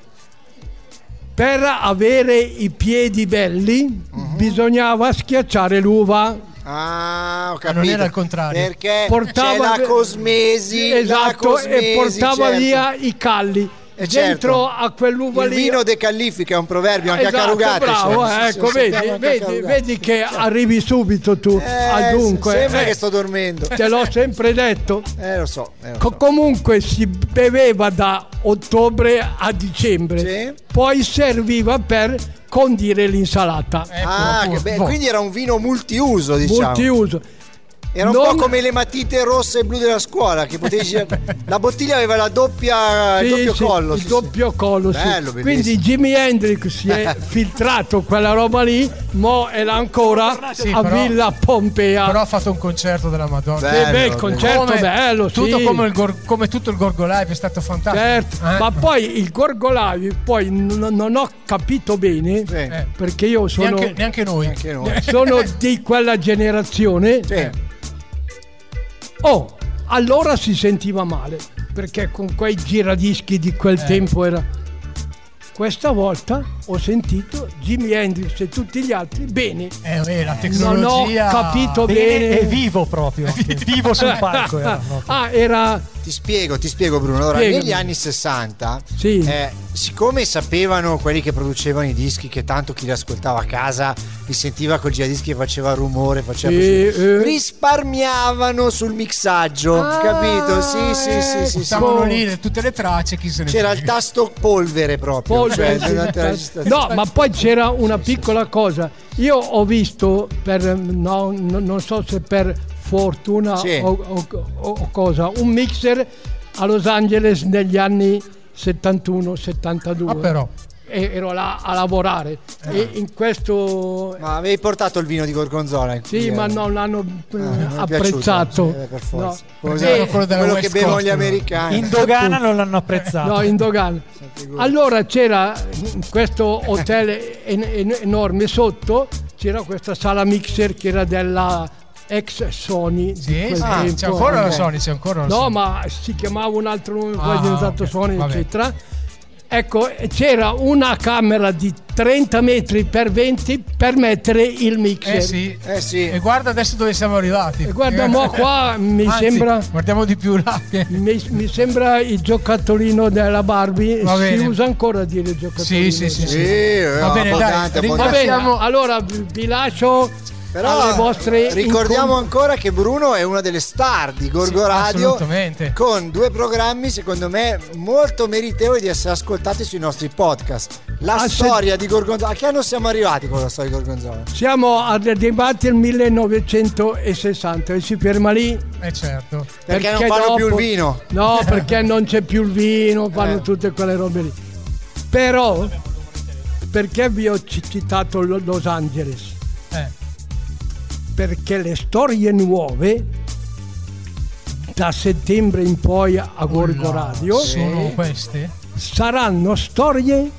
per avere i piedi belli bisognava schiacciare l'uva. Ah, ho capito. non era il contrario. Perché Portava- c'è la cosmesi, la Esatto, cosmesi, e portava certo. via i calli. Eh, Dentro certo. a quell'uva Il lì vino decallifica è un proverbio anche Esatto, a Carugate. bravo, cioè, ecco, se- vedi, vedi, vedi che arrivi subito tu Eh, al dunque. Sembra eh, che sto dormendo. Te l'ho sempre detto. Eh, lo so. eh, lo so. comunque si beveva da ottobre a dicembre, poi serviva per condire l'insalata. ah, che be- quindi era un vino multiuso, diciamo. Multiuso. Era un Non- po' come le matite rosse e blu della scuola, che potevi La bottiglia aveva la doppia, il Sì, doppio sì, collo. il sì, sì. doppio collo, sì. Bello. Quindi Jimi Hendrix si è filtrato quella roba lì, mo è là ancora Sì, a però- Villa Pompea. Però ha fatto un concerto della Madonna. Bello, Sì, beh, il concerto Come- bello, sì. Tutto come, il Gor- come tutto il Gorgo Live è stato fantastico. Certo, Eh? ma poi il Gorgolavi poi n- non ho capito bene Eh. perché io sono, Neanche, neanche noi. sono di quella generazione. Oh, allora si sentiva male perché con quei giradischi di quel Eh. tempo era. Questa volta ho sentito Jimi Hendrix e tutti gli altri bene. Eh, la Non ho tecnologia- capito Bene bene. e vivo proprio. vivo sul palco. Era proprio. Ah, era Ti spiego, ti spiego Bruno. Allora, Spiegami. negli anni 60, Sì. eh, siccome sapevano quelli che producevano i dischi che tanto chi li ascoltava a casa li sentiva col giradischi che faceva rumore, faceva Sì, così, eh. risparmiato sul mixaggio, Ah, capito? Sì, sì, sì, sì, sì. Stavano lì tutte le tracce, chi se ne C'era il tasto polvere proprio. Polvere, cioè. No, ma poi c'era una piccola cosa. Io ho visto per no, no- non so se per fortuna Sì. o, o- o- cosa, un mixer a Los Angeles negli anni 71-72. Ah, però. E ero là a lavorare. E in questo. Ma avevi portato il vino di Gorgonzola? Sì, cui ma non l'hanno eh, Ah, apprezzato. piaciuto, eh, per forza. No. Eh, Quello Quello che bevono gli americani. In dogana non l'hanno apprezzato. No, in dogana. Allora c'era questo hotel en- en- enorme sotto, c'era questa sala mixer che era della ex Sony. di Sì, quel sì. tempo. c'è ancora la Ok. Sony, c'è ancora la No, Sony. ma si chiamava un altro nome, poi Ah, è diventato ok, Sony, vabbè. eccetera. Ecco, c'era una camera di 30 metri per 20 per mettere il mixer. Eh sì. E guarda adesso dove siamo arrivati. E guarda, mo qua mi Anzi, sembra. Guardiamo di più là. Mi, mi sembra il giocattolino della Barbie. Va si bene. usa ancora a dire giocattolino. Sì, sì, sì, sì. Sì, eh, Va bene, dai, bene, allora vi lascio Però alle vostre ricordiamo incom- ancora che Bruno è una delle star di Gorgo Sì, Radio assolutamente. con due programmi secondo me molto meritevoli di essere ascoltati sui nostri podcast. La Ah, se- storia di Gorgonzola. A che anno siamo arrivati con la storia di Gorgonzola? Siamo arrivati al 1960 e si ferma lì. Eh certo. Perché non fanno più il vino. No, perché non c'è più il vino, fanno Eh. tutte quelle robe lì. Però, perché vi ho ci- citato Lo- Los Angeles? Eh. Perché le storie nuove da settembre in poi a Gorgo Radio Sono queste? saranno storie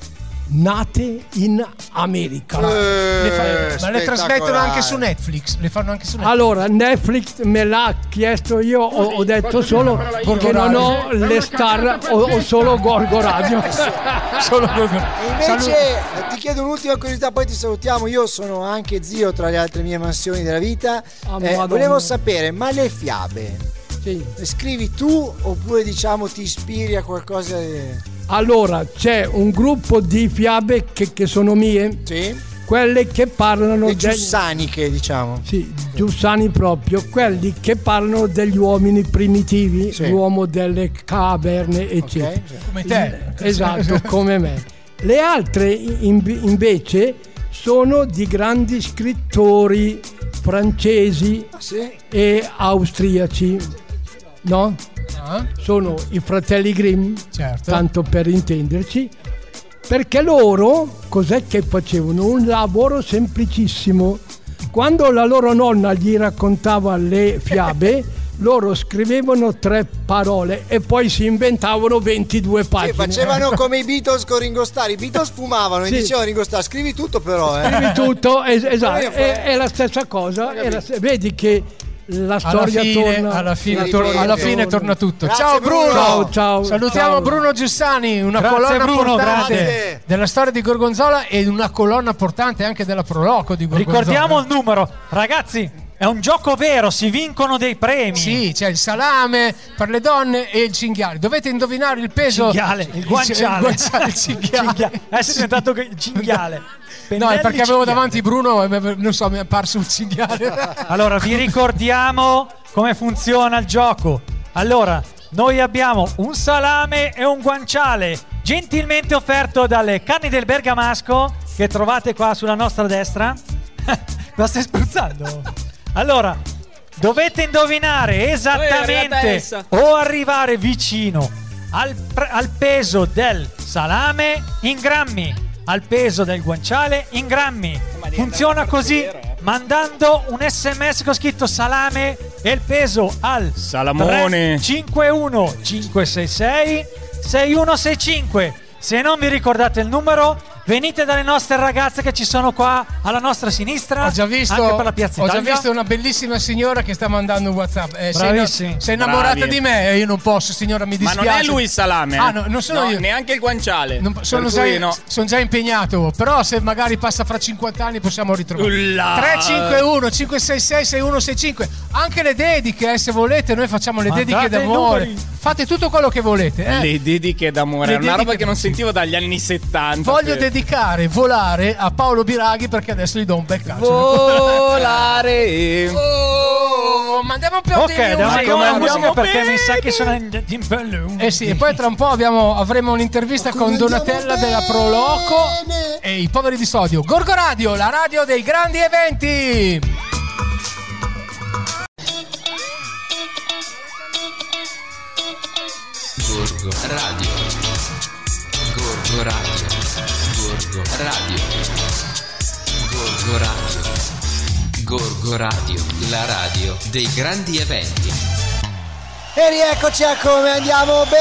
nate in America. Le fa- ma le trasmettono anche su Netflix. Le fanno anche su Netflix. Allora, Netflix me l'ha chiesto io, ho, ho detto solo che non ho le star, ho, ho solo Gorgo Radio. Solo Gorgo. E invece eh, ti chiedo un'ultima curiosità, poi ti salutiamo. Io sono anche zio tra le altre mie mansioni della vita. Ah, Eh, volevo sapere, ma le fiabe Sì. le scrivi tu oppure diciamo ti ispiri a qualcosa di... Allora, c'è un gruppo di fiabe che, che sono mie, quelle che parlano Le degli- giussaniche, diciamo. Sì, giussani proprio, quelli che parlano degli uomini primitivi, Sì. l'uomo delle caverne, eccetera. Come te. Esatto, come me. Le altre in- invece sono di grandi scrittori francesi e austriaci, no? Ah, Sono i fratelli Grimm, certo. tanto per intenderci, perché loro cos'è che facevano? Un lavoro semplicissimo. Quando la loro nonna gli raccontava le fiabe, loro scrivevano tre parole e poi si inventavano 22 Sì, pagine. facevano come i Beatles con Ringo Starr. I Beatles fumavano Sì. e dicevano Ringo Starr scrivi tutto però. Eh. Scrivi tutto, es- esatto, è, è la stessa cosa. la- vedi che la Alla storia fine, torna. alla fine, la tor- storia alla fine torna. torna tutto. Grazie, ciao Bruno. Bruno. Ciao, ciao. Salutiamo ciao. Bruno Giussani, una Grazie, colonna Bruno, portante grazie. della storia di Gorgonzola e una colonna portante anche della Proloco di Gorgonzola. Ricordiamo il numero. Ragazzi, è un gioco vero, si vincono dei premi. Sì, c'è il salame per le donne e il cinghiale. Dovete indovinare il peso. Cinghiale, il guanciale. Il guanciale, il cinghiale. Cinghiale. Adesso è diventato il cinghiale. No, è perché avevo cinghiale. davanti Bruno e non so, mi è apparso un cinghiale. Allora, vi ricordiamo come funziona il gioco. Allora, noi abbiamo un salame e un guanciale, gentilmente offerto dalle carni del Bergamasco, che trovate qua sulla nostra destra. Lo stai spruzzando? Allora, dovete indovinare Eh, esattamente o arrivare vicino al, al peso del salame in grammi, al peso del guanciale in grammi. Funziona così mandando un sms con scritto salame e il peso al Salamone. 51 566 6165. Se non vi ricordate il numero, venite dalle nostre ragazze che ci sono qua alla nostra sinistra. Ho già visto, anche per la piazza ho già visto una bellissima signora che sta mandando un WhatsApp. Eh, sei, Bravissimi. sei innamorata Bravi. di me? Eh, Io non posso, signora, mi Ma dispiace. non è lui il salame. Ah, eh. no, non sono No, io. Neanche il guanciale. Non- sono, cui no. sono già impegnato, però se magari passa fra 50 anni possiamo ritrovare. Ulla. 351 566 6165. Anche le dediche, eh, se volete, noi facciamo le Mandate dediche d'amore. numeri. Fate tutto quello che volete. eh. Le dediche d'amore. Le È una roba che non sentivo dagli anni 70. Voglio per- dedicare volare a Paolo Biraghi perché adesso gli do un bel calcio. Volare. Oh, ma andiamo più Ok, andiamo la andiamo musica perché bene. mi sa che sono in, in balloon. Eh sì, e poi tra un po' abbiamo- avremo un'intervista con Donatella della Proloco e i poveri di sodio. Gorgo Radio, la radio dei grandi eventi. Gorgo Radio. Gorgo Radio. Radio. Gorgo Radio. Gorgo Radio, la radio dei grandi eventi. E rieccoci a come andiamo bene!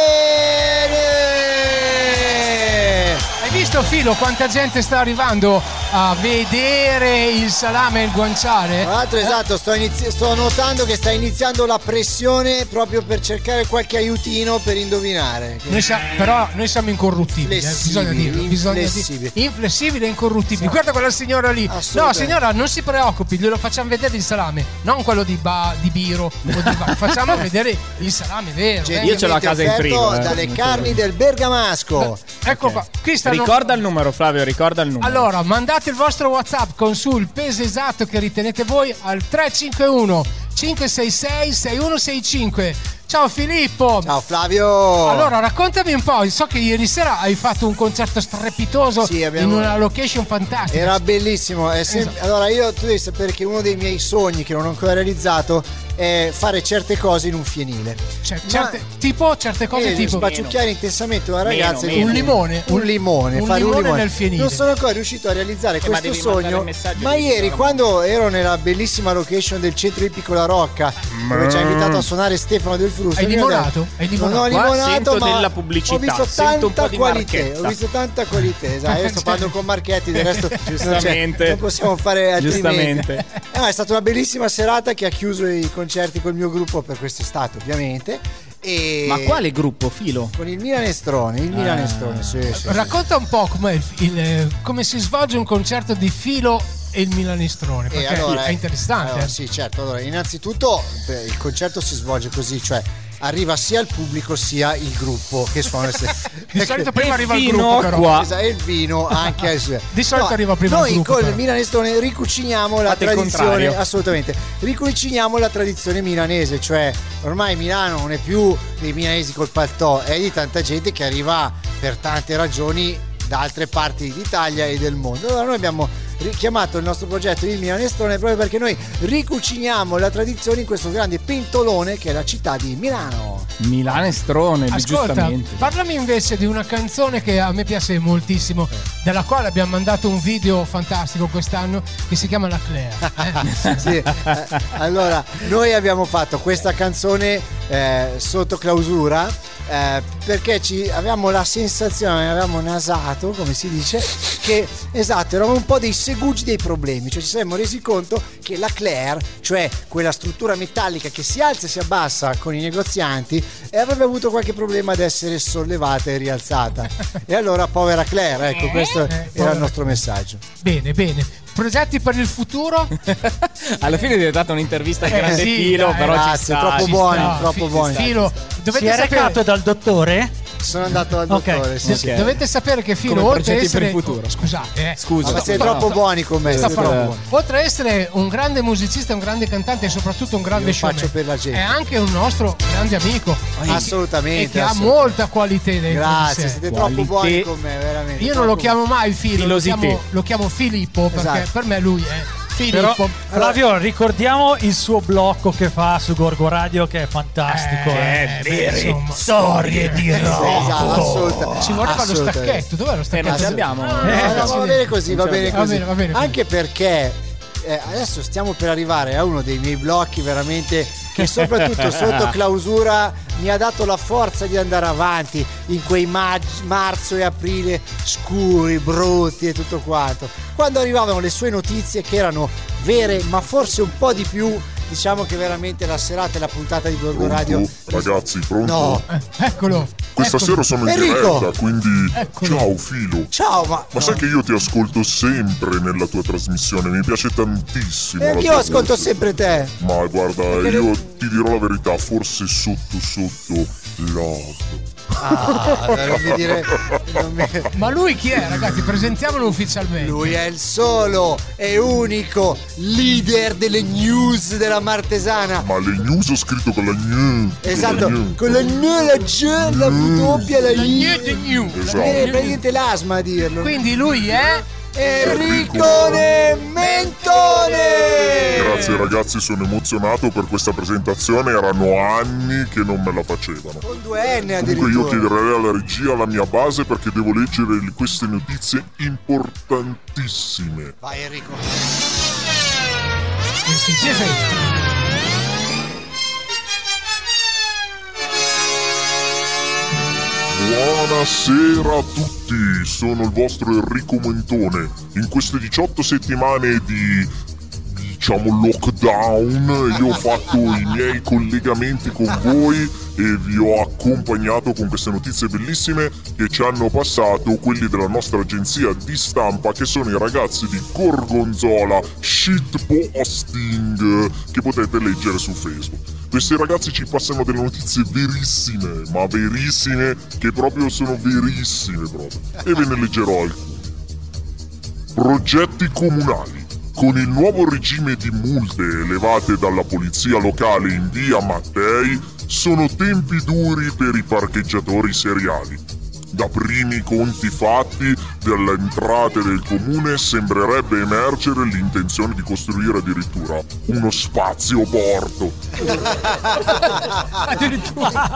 Hai visto Filo quanta gente sta arrivando a vedere il salame e il guanciale? Tra l'altro esatto, sto, inizi- sto notando che sta iniziando la pressione proprio per cercare qualche aiutino per indovinare. Noi sia- però noi siamo incorruttibili, eh, bisogna dirlo. Bisogna inflessibili. dire- inflessibili e incorruttibili. Guarda quella signora lì. No, signora, non si preoccupi, glielo facciamo vedere il salame, non quello di, ba- di Biro o di Ba- Facciamo vedere il salame vero. eh. Io ce l'ho a casa in frigo. eh. dalle carni del Bergamasco. Ecco qua, qui stanno- Ricorda il numero, Flavio, ricorda il numero. Allora, mandate il vostro WhatsApp con su il peso esatto che ritenete voi al 351 566 6165. Ciao Filippo. Ciao Flavio. Allora, raccontami un po'. So che ieri sera hai fatto un concerto strepitoso Sì, abbiamo- in una location fantastica. Era bellissimo. sem- Esatto. Allora, io tu devi sapere che uno dei miei sogni che non ho ancora realizzato è fare certe cose in un fienile. Cioè, certe- tipo certe cose Eh, tipo spacciucchiare intensamente una Meno, ragazza meno. Un limone, un, limone un fare un limone limone nel fienile. non sono ancora riuscito a realizzare Eh, ma questo mandare sogno ma di ieri quando ero nella bellissima location del centro ippico La Rocca dove ci ha invitato a suonare Stefano del Frusto Hai limonato? detto- Hai limonato? non ho limonato ma della pubblicità, ho visto sento un po' tanta di qualità ho visto tanta qualità esatto io sto parlando con Marchetti del resto non Giustamente. non possiamo fare altrimenti Giustamente. No, è stata una bellissima serata che ha chiuso i concerti col mio gruppo per quest'estate ovviamente e Ma quale gruppo, Filo? con il Milanestrone, il Milanestrone, sì, sì, sì. Racconta un po' il- il- come si svolge un concerto di filo e il Milanestrone, E perché allora, è interessante. allora, eh. sì, certo. Allora, innanzitutto beh, il concerto si svolge così, cioè arriva sia il pubblico sia il gruppo che suona. Di solito prima arriva il gruppo, però. qua. Esatto, e il vino anche al Di solito arriva prima noi il gruppo, con però. il Milanestone ricuciniamo la Fate tradizione assolutamente ricuciniamo la tradizione milanese cioè ormai Milano non è più dei milanesi col paltò è di tanta gente che arriva per tante ragioni da altre parti d'Italia e del mondo allora noi abbiamo richiamato il nostro progetto il Milanestone proprio perché noi ricuciniamo la tradizione in questo grande pentolone che è la città di Milano Milanestrone, Ascolta, giustamente. parlami invece di una canzone che a me piace moltissimo, della quale abbiamo mandato un video fantastico quest'anno che si chiama La Claire. eh. Sì, eh, allora noi abbiamo fatto questa canzone eh, sotto clausura eh, perché ci avevamo la sensazione, avevamo nasato, come si dice, che esatto, eravamo un po' dei segugi dei problemi, cioè ci saremmo resi conto che la Claire, cioè quella struttura metallica che si alza e si abbassa con i negozianti, eh, avrebbe avuto qualche problema ad essere sollevata e rialzata. E allora, povera Claire, ecco, questo era il nostro messaggio. Bene, bene. Progetti per il futuro? Alla fine è diventata un'intervista a Eh, grande sì, filo, dai, però ci grazie, sta. troppo ci buoni, sta. troppo buoni. Filo, Si dovete è sapere, recato dal dottore? Sono andato al dottore, sì, sì. Ok. dovete sapere che Filo, Come oltre a progetti per essere... il futuro. Scusate, eh. Scusa. Ma siete Sto- troppo buoni con me. buoni. Oltre a essere un grande musicista, un grande cantante e soprattutto un grande showman, faccio per la gente. è anche un nostro grande amico. Assolutamente, E che ha assolutamente. molta qualità dentro di Grazie, sé. siete Qualità. troppo buoni con me, veramente. Io non lo chiamo mai Filo, lo chiamo, lo chiamo Filippo perché Esatto. per me lui è Però, Filippo. Flavio, ricordiamo il suo blocco che fa su Gorgo Radio che è fantastico. Eh, eh. beh, insomma. storie di buoni. Esatto, assolutamente. Ci voleva lo stacchetto, dov'è lo Eh, stacchetto? non ce l'abbiamo. Ah, No, no, accidenti. va bene così, va bene Va così. bene, va bene così. Anche perché eh, adesso stiamo per arrivare a uno dei miei blocchi veramente che soprattutto sotto clausura mi ha dato la forza di andare avanti in quei mag- marzo e aprile scuri, brutti e tutto quanto. Quando arrivavano le sue notizie che erano vere, ma forse un po' di più, diciamo che veramente la serata e la puntata di Gorgo Radio. Ragazzi, pronto? No, Eccolo. Questa eccolo. sera sono in Enrico! diretta, quindi Eccolo. ciao Filo. ciao, ma. Ma sai che io ti ascolto sempre nella tua trasmissione, mi piace tantissimo. E anch'io tua ascolto voce. sempre te. Ma guarda, Perché io le- ti dirò la verità, forse sotto sotto love. Ah, non mi dire. non mi- Ma lui chi è, ragazzi? Presentiamolo ufficialmente. Lui è il solo e unico leader delle news della Martesana. Ma le news ho scritto con la gnu. Esatto, Con la gnu. la la G, la W, la La I. new the new. Esatto. Viene praticamente l'asma a dirlo. Quindi lui è Enricone Mentone! Grazie ragazzi sono emozionato per questa presentazione, erano anni che non me la facevano. Con due N Comunque io addirittura. chiederei alla regia la mia base perché devo leggere le- queste notizie importantissime. Vai Enrico. Buonasera a tutti, sono il vostro Enrico Mentone. In queste 18 settimane di diciamo lockdown io ho fatto i miei collegamenti con voi e vi ho accompagnato con queste notizie bellissime che ci hanno passato quelli della nostra agenzia di stampa che sono i ragazzi di Gorgonzola Shitposting che potete leggere su Facebook. Questi ragazzi ci passano delle notizie verissime, ma verissime, che proprio sono verissime proprio. E ve ne leggerò alcune. Progetti comunali. Con il nuovo regime di multe elevate dalla polizia locale in via Mattei, sono tempi duri per i parcheggiatori seriali. Da primi conti fatti delle entrate del comune sembrerebbe emergere l'intenzione di costruire addirittura uno spazio porto.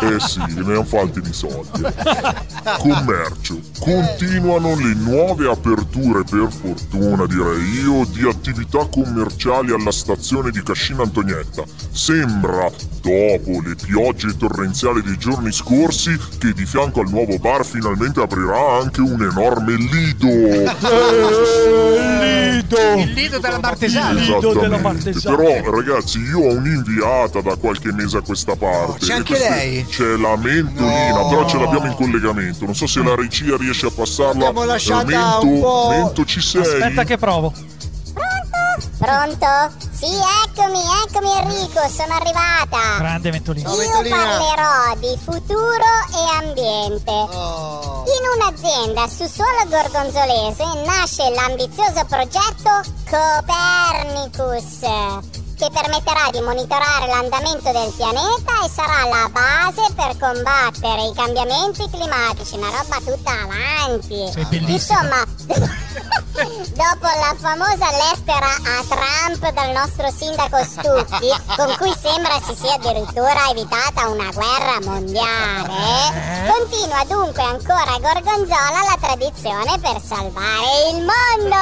Eh sì, ne hanno fatti di soldi. Commercio. Continuano le nuove aperture, per fortuna direi io, di attività commerciali alla stazione di Cascina Antonietta. Sembra, dopo le piogge torrenziali dei giorni scorsi, che di fianco al nuovo bar finalmente aprirà anche un enorme lido. Lido! Il lido della Martesana. Esattamente. Però ragazzi io ho un'inviata da qualche mese a questa parte. c'è E anche lei? C'è la Mentolina, No. però ce l'abbiamo in collegamento. Non so se la regia riesce a passarla. L'abbiamo lasciata Eh, Mento, un po'- Mento ci sei? Aspetta che provo. Pronto? Sì, eccomi, eccomi Enrico, sono arrivata. Grande Ventolino. Io parlerò di futuro e ambiente. Oh. In un'azienda su suolo gorgonzolese nasce l'ambizioso progetto Copernicus, che permetterà di monitorare l'andamento del pianeta e sarà la base per combattere i cambiamenti climatici. Una roba tutta avanti. Sei. Insomma, dopo la famosa lettera a Trump dal nostro sindaco Stucchi, con cui sembra si sia addirittura evitata una guerra mondiale, continua dunque ancora a Gorgonzola la tradizione per salvare il mondo.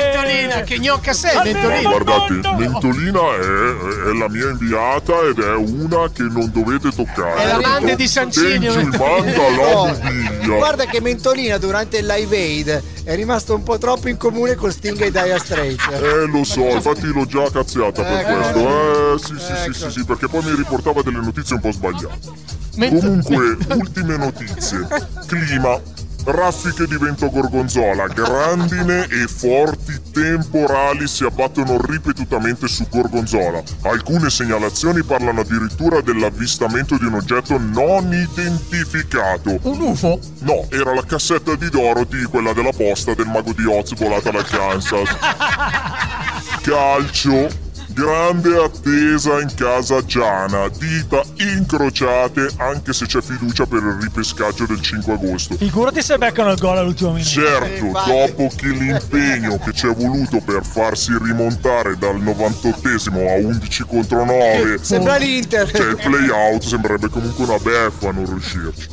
Mentolina, che gnocca sei, Mentolina. Guardate, Mentolina è, è la mia inviata ed è una che non dovete toccare. È l'amante di Sancini. Tengi il manda No. Guarda che Mentolina durante il live aid è rimasto un po' troppo in comune con Sting e Dire Straits. Eh lo so, infatti l'ho già cazziata per Ecco. questo. Eh sì sì, Ecco. sì sì sì perché poi mi riportava delle notizie un po' sbagliate. Ment- Comunque, ultime notizie. Clima. Raffiche di vento gorgonzola, grandine e forti temporali si abbattono ripetutamente su Gorgonzola. Alcune segnalazioni parlano addirittura dell'avvistamento di un oggetto non identificato. Un UFO? No, era la cassetta di Dorothy, quella della posta del mago di Oz volata dal Kansas. Calcio. Grande attesa in casa Giana, dita incrociate anche se c'è fiducia per il ripescaggio del 5 agosto. Figurati se beccano il gol all'ultimo minuto. Certo, dopo che l'impegno che ci è voluto per farsi rimontare dal 98esimo a 11 contro 9 Sembra l'Inter. cioè il play out sembrerebbe comunque una beffa non riuscirci.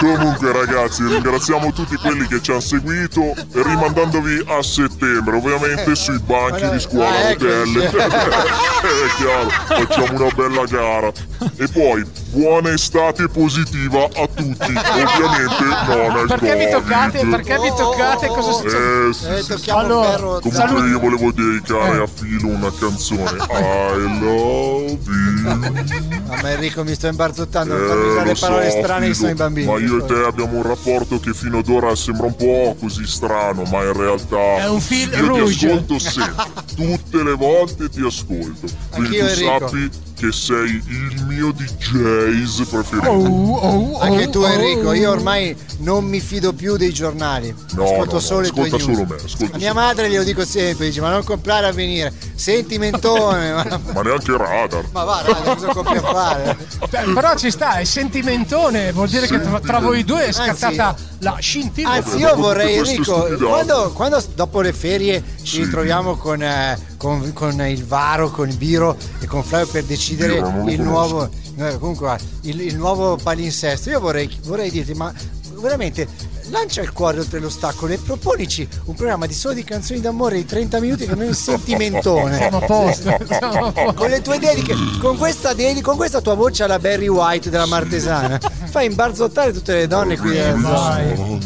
Comunque ragazzi ringraziamo tutti quelli che ci hanno seguito rimandandovi a settembre ovviamente sui banchi di scuola hotel. È chiaro, facciamo una bella gara. E poi buona estate positiva a tutti, ovviamente non al Perché vi Covid. toccate? Perché vi toccate? Cosa succede? Eh, sì, Eh, sì, tocchiamo Allora. Comunque Saluti. io volevo dedicare a Filo una canzone I love you Ah, ma Enrico mi sto imbarzottando, non Eh, fammi usare parole so, strane che sono i bambini. Ma io e te abbiamo un rapporto che fino ad ora sembra un po' così strano Ma in realtà È un fil Io rouge. ti ascolto sempre Tutte le volte ti ascolto Quindi Anch'io, tu Enrico. sappi che sei il mio DJs preferito Oh, oh, oh, Anche tu oh, Enrico, io ormai non mi fido più dei giornali. No, ascolto no, no, solo i tuoi ascolta news. solo me, ascolta A mia solo madre glielo dico sempre, dice ma non comprare a venire. Sentimentone. ma, Ma neanche radar. ma va, raga, cosa compri a fare? Però ci sta, è sentimentone, vuol dire che tra, voi due è scattata la scintilla. Anzi, io vorrei, Enrico, quando, quando dopo le ferie ci ritroviamo con, eh, con- con il Varo, con il Biro e con Flavio per decidere il nuovo, eh, comunque, il, il nuovo palinsesto, io vorrei, vorrei dirti, ma veramente lancia il cuore oltre l'ostacolo e proponici un programma di solo di canzoni d'amore di 30 minuti con un sentimentone. Siamo a posto, siamo a posto. Con le tue dediche, con questa, dedi- con questa tua voce alla Barry White della Martesana, fai imbarzottare tutte le donne qui della zona.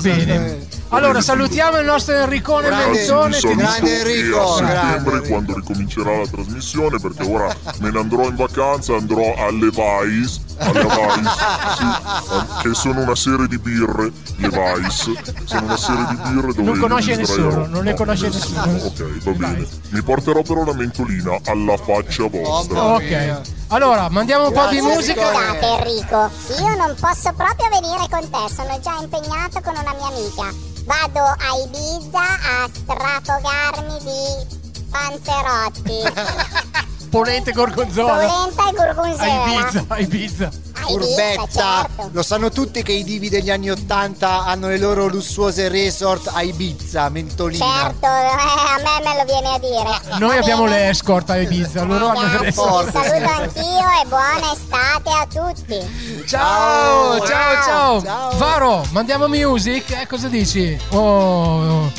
Bene. Allora salutiamo il nostro Enricone Grande- dico- grande Enrico, a grande settembre quando ricomincerà la trasmissione perché ora me ne andrò in vacanza andrò alle Vais alle Vais sì, che sono una serie di birre le Vais sono una serie di birre dove Non conosce nessuno, non le No, conosce nessuno. nessuno. ok va bene mi porterò però la mentolina alla faccia vostra Ok. Allora, mandiamo un po' di musica. Scusate Enrico, io non posso proprio venire con te, sono già impegnato con una mia amica. Vado a Ibiza a strafogarmi di panzerotti. Polente gorgonzola. Polenta e A gorgonzola. Ibiza, a Ibiza. Furbetta, certo. lo sanno tutti che i divi degli anni Ottanta hanno le loro lussuose resort a Ibiza, mentolina. Certo, eh, a me me lo viene a dire. Noi Va abbiamo bene? le escort a Ibiza, loro hanno le escort. saluto anch'io e buona estate a tutti. Ciao, ciao, ciao, Ciao. Varo, mandiamo music? Eh, cosa dici? Oh,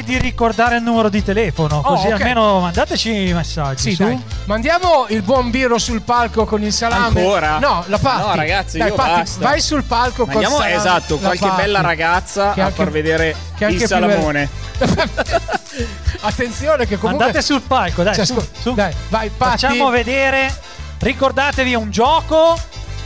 Direi di ricordare il numero di telefono, Oh, così ok. almeno mandateci i messaggi. sì, su. dai. Mandiamo il buon Biro sul palco con il salame. Ancora? No, la Patti. No, ragazzi, Dai, io Patti, basta. vai sul palco con Andiamo, salame. esatto, la qualche Patti. bella ragazza Che a anche- far vedere che anche il salamone. Attenzione che comunque Andate sul palco, dai, Cioè, su, su. dai, vai, Patti. Facciamo vedere. Ricordatevi, è un gioco.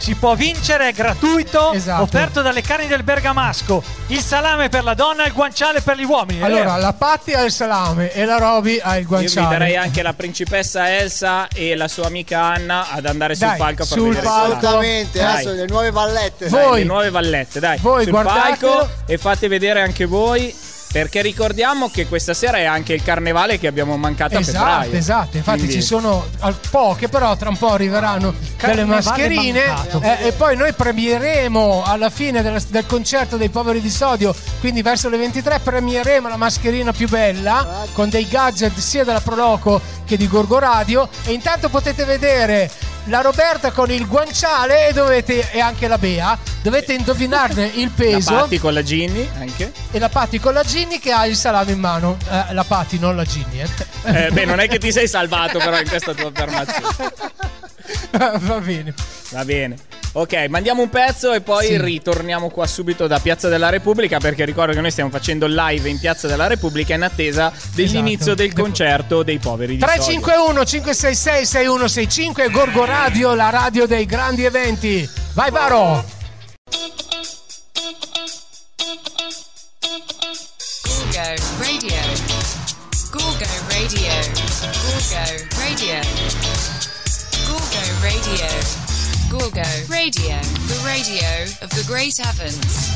Si può vincere, è gratuito. Esatto. Offerto dalle carni del Bergamasco. Il salame per la donna e il guanciale per gli uomini. Allora, vero? la Patti ha il salame e la Roby ha il Io guanciale. vi darei anche la principessa Elsa e la sua amica Anna ad andare sul Dai, palco a far sul vedere il palco. Assolutamente, Dai. adesso le nuove vallette. Dai, Voi- le nuove vallette, dai. voi sul guardatelo. palco e fate vedere anche voi. Perché ricordiamo che questa sera è anche il carnevale che abbiamo mancato a Esatto, febbraio. esatto. Infatti Quindi- ci sono poche, però tra un po' arriveranno delle Carnevale mascherine. mancato. eh, e poi noi premieremo alla fine del, del concerto dei poveri di sodio. Quindi verso le 23 premieremo la mascherina più bella con dei gadget sia della Proloco che di Gorgo Radio. E intanto potete vedere la Roberta con il guanciale e, dovete, e anche la Bea. Dovete indovinarne il La peso. Patti con la Ginny anche. E la Patti con la Ginny che ha il salame in mano. Eh, la Patti, non la Ginny. Eh. Eh, beh, non è che ti sei salvato però in questa tua affermazione. Va bene. Va bene. Ok, mandiamo un pezzo e poi Sì. ritorniamo qua subito da Piazza della Repubblica perché ricordo che noi stiamo facendo live in Piazza della Repubblica in attesa dell'inizio Esatto. del concerto dei poveri di Sodio. 351 566 6165 Gorgo Radio, la radio dei grandi eventi. Vai Varo! Gorgo Radio. Gorgo Radio. Gorgo Radio. Gorgo Radio. Gorgo Radio. The radio of the great heavens.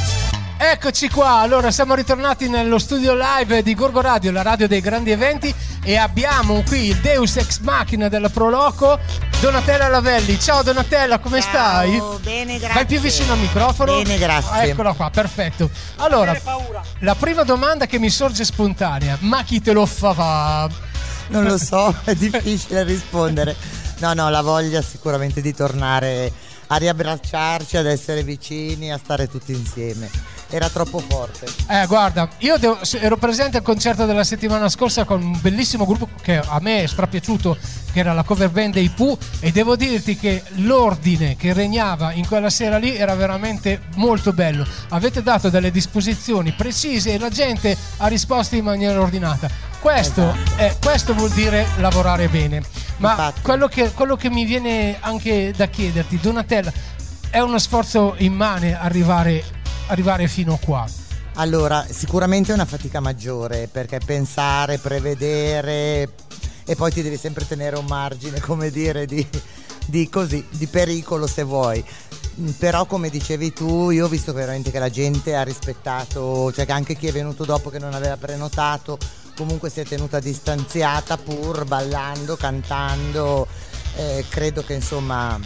Eccoci qua, allora siamo ritornati nello studio live di Gorgo Radio, la radio dei grandi eventi e abbiamo qui il Deus Ex Machina della Proloco, Donatella Lavelli. Ciao Donatella, come stai? Bene, grazie. Vai più vicino al microfono. Bene, grazie. Ah, Eccola qua, perfetto. Allora, la prima domanda che mi sorge spontanea, ma chi te lo fa? Non lo so, è difficile rispondere. No, no, la voglia sicuramente di tornare a riabbracciarci, ad essere vicini, a stare tutti insieme. Era troppo forte. Eh, guarda, io devo- ero presente al concerto della settimana scorsa con un bellissimo gruppo che a me è strapiaciuto, che era la cover band dei Pooh, e devo dirti che l'ordine che regnava in quella sera lì era veramente molto bello. Avete dato delle disposizioni precise e la gente ha risposto in maniera ordinata. Questo, eh, questo vuol dire lavorare bene. Ma quello che, quello che mi viene anche da chiederti, Donatella, è uno sforzo immane arrivare, arrivare fino qua. Allora, sicuramente è una fatica maggiore perché pensare, prevedere e poi ti devi sempre tenere un margine, come dire, di, di così, di pericolo se vuoi. Mm, Però come dicevi tu, io ho visto veramente che la gente ha rispettato, cioè che anche chi è venuto dopo che non aveva prenotato comunque si è tenuta distanziata pur ballando, cantando. Eh, credo che insomma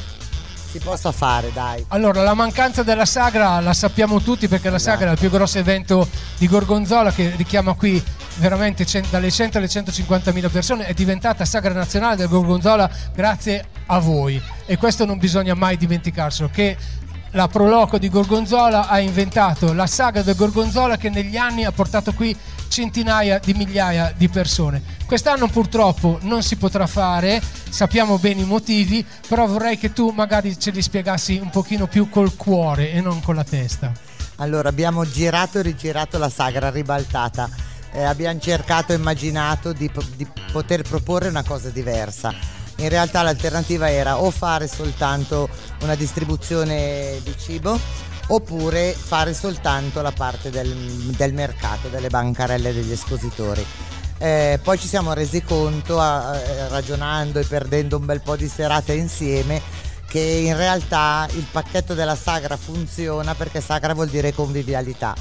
si possa fare, dai. Allora, la mancanza della sagra la sappiamo tutti perché la sagra è il più grosso evento di Gorgonzola che richiama qui veramente dalle 100 alle 150 mila persone. È diventata sagra nazionale del Gorgonzola grazie a voi e questo non bisogna mai dimenticarselo. Che la Proloco di Gorgonzola ha inventato la saga del Gorgonzola che negli anni ha portato qui centinaia di migliaia di persone. Quest'anno purtroppo non si potrà fare, sappiamo bene i motivi, però vorrei che tu magari ce li spiegassi un pochino più col cuore e non con la testa. Allora, abbiamo girato e rigirato la sagra ribaltata. Eh, abbiamo cercato e immaginato di, di poter proporre una cosa diversa. In realtà l'alternativa era o fare soltanto una distribuzione di cibo oppure fare soltanto la parte del, del mercato, delle bancarelle degli espositori. Eh, poi ci siamo resi conto, eh, ragionando e perdendo un bel po' di serate insieme, che in realtà il pacchetto della sagra funziona perché sagra vuol dire convivialità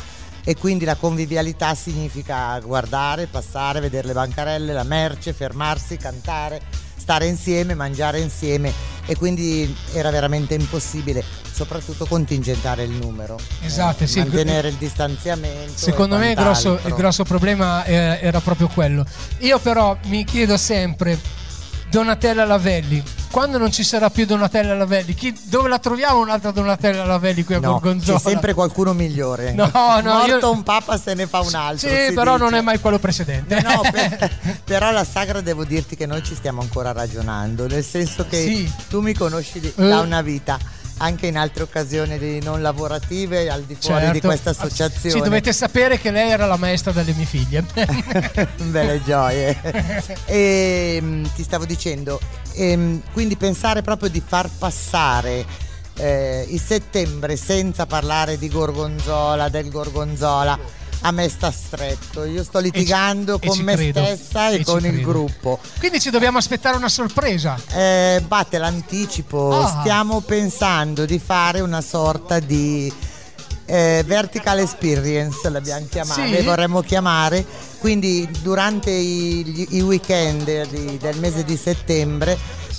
e quindi la convivialità significa guardare, passare, vedere le bancarelle, la merce, fermarsi, cantare, stare insieme, mangiare insieme e quindi era veramente impossibile soprattutto contingentare il numero, Esatto, eh, sì. mantenere il distanziamento. Secondo me il grosso, il grosso problema eh, era proprio quello. Io però mi chiedo sempre, Donatella Lavelli, quando non ci sarà più Donatella Lavelli, chi- dove la troviamo un'altra Donatella Lavelli qui a No, Gorgonzola? c'è sempre qualcuno migliore. No, no, Morto io- un papa se ne fa un altro. Sì, però dice. non è mai quello precedente. No, per- però la sagra devo dirti che noi ci stiamo ancora ragionando, nel senso che Sì. tu mi conosci Eh. da una vita, anche in altre occasioni di non lavorative, al di fuori di Certo. questa associazione. Sì, dovete sapere che lei era la maestra delle mie figlie. Belle gioie. e mm, ti stavo dicendo, ehm, quindi pensare proprio di far passare eh, il settembre senza parlare di Gorgonzola, del Gorgonzola. A me sta stretto, io sto litigando e con ci me credo. stessa e, E ci con il credo. gruppo. Quindi ci dobbiamo aspettare una sorpresa. Eh, batte l'anticipo, Ah. stiamo pensando di fare una sorta di eh, vertical experience, l'abbiamo chiamata, Sì? vorremmo chiamare, quindi durante i, i weekend di- del mese di settembre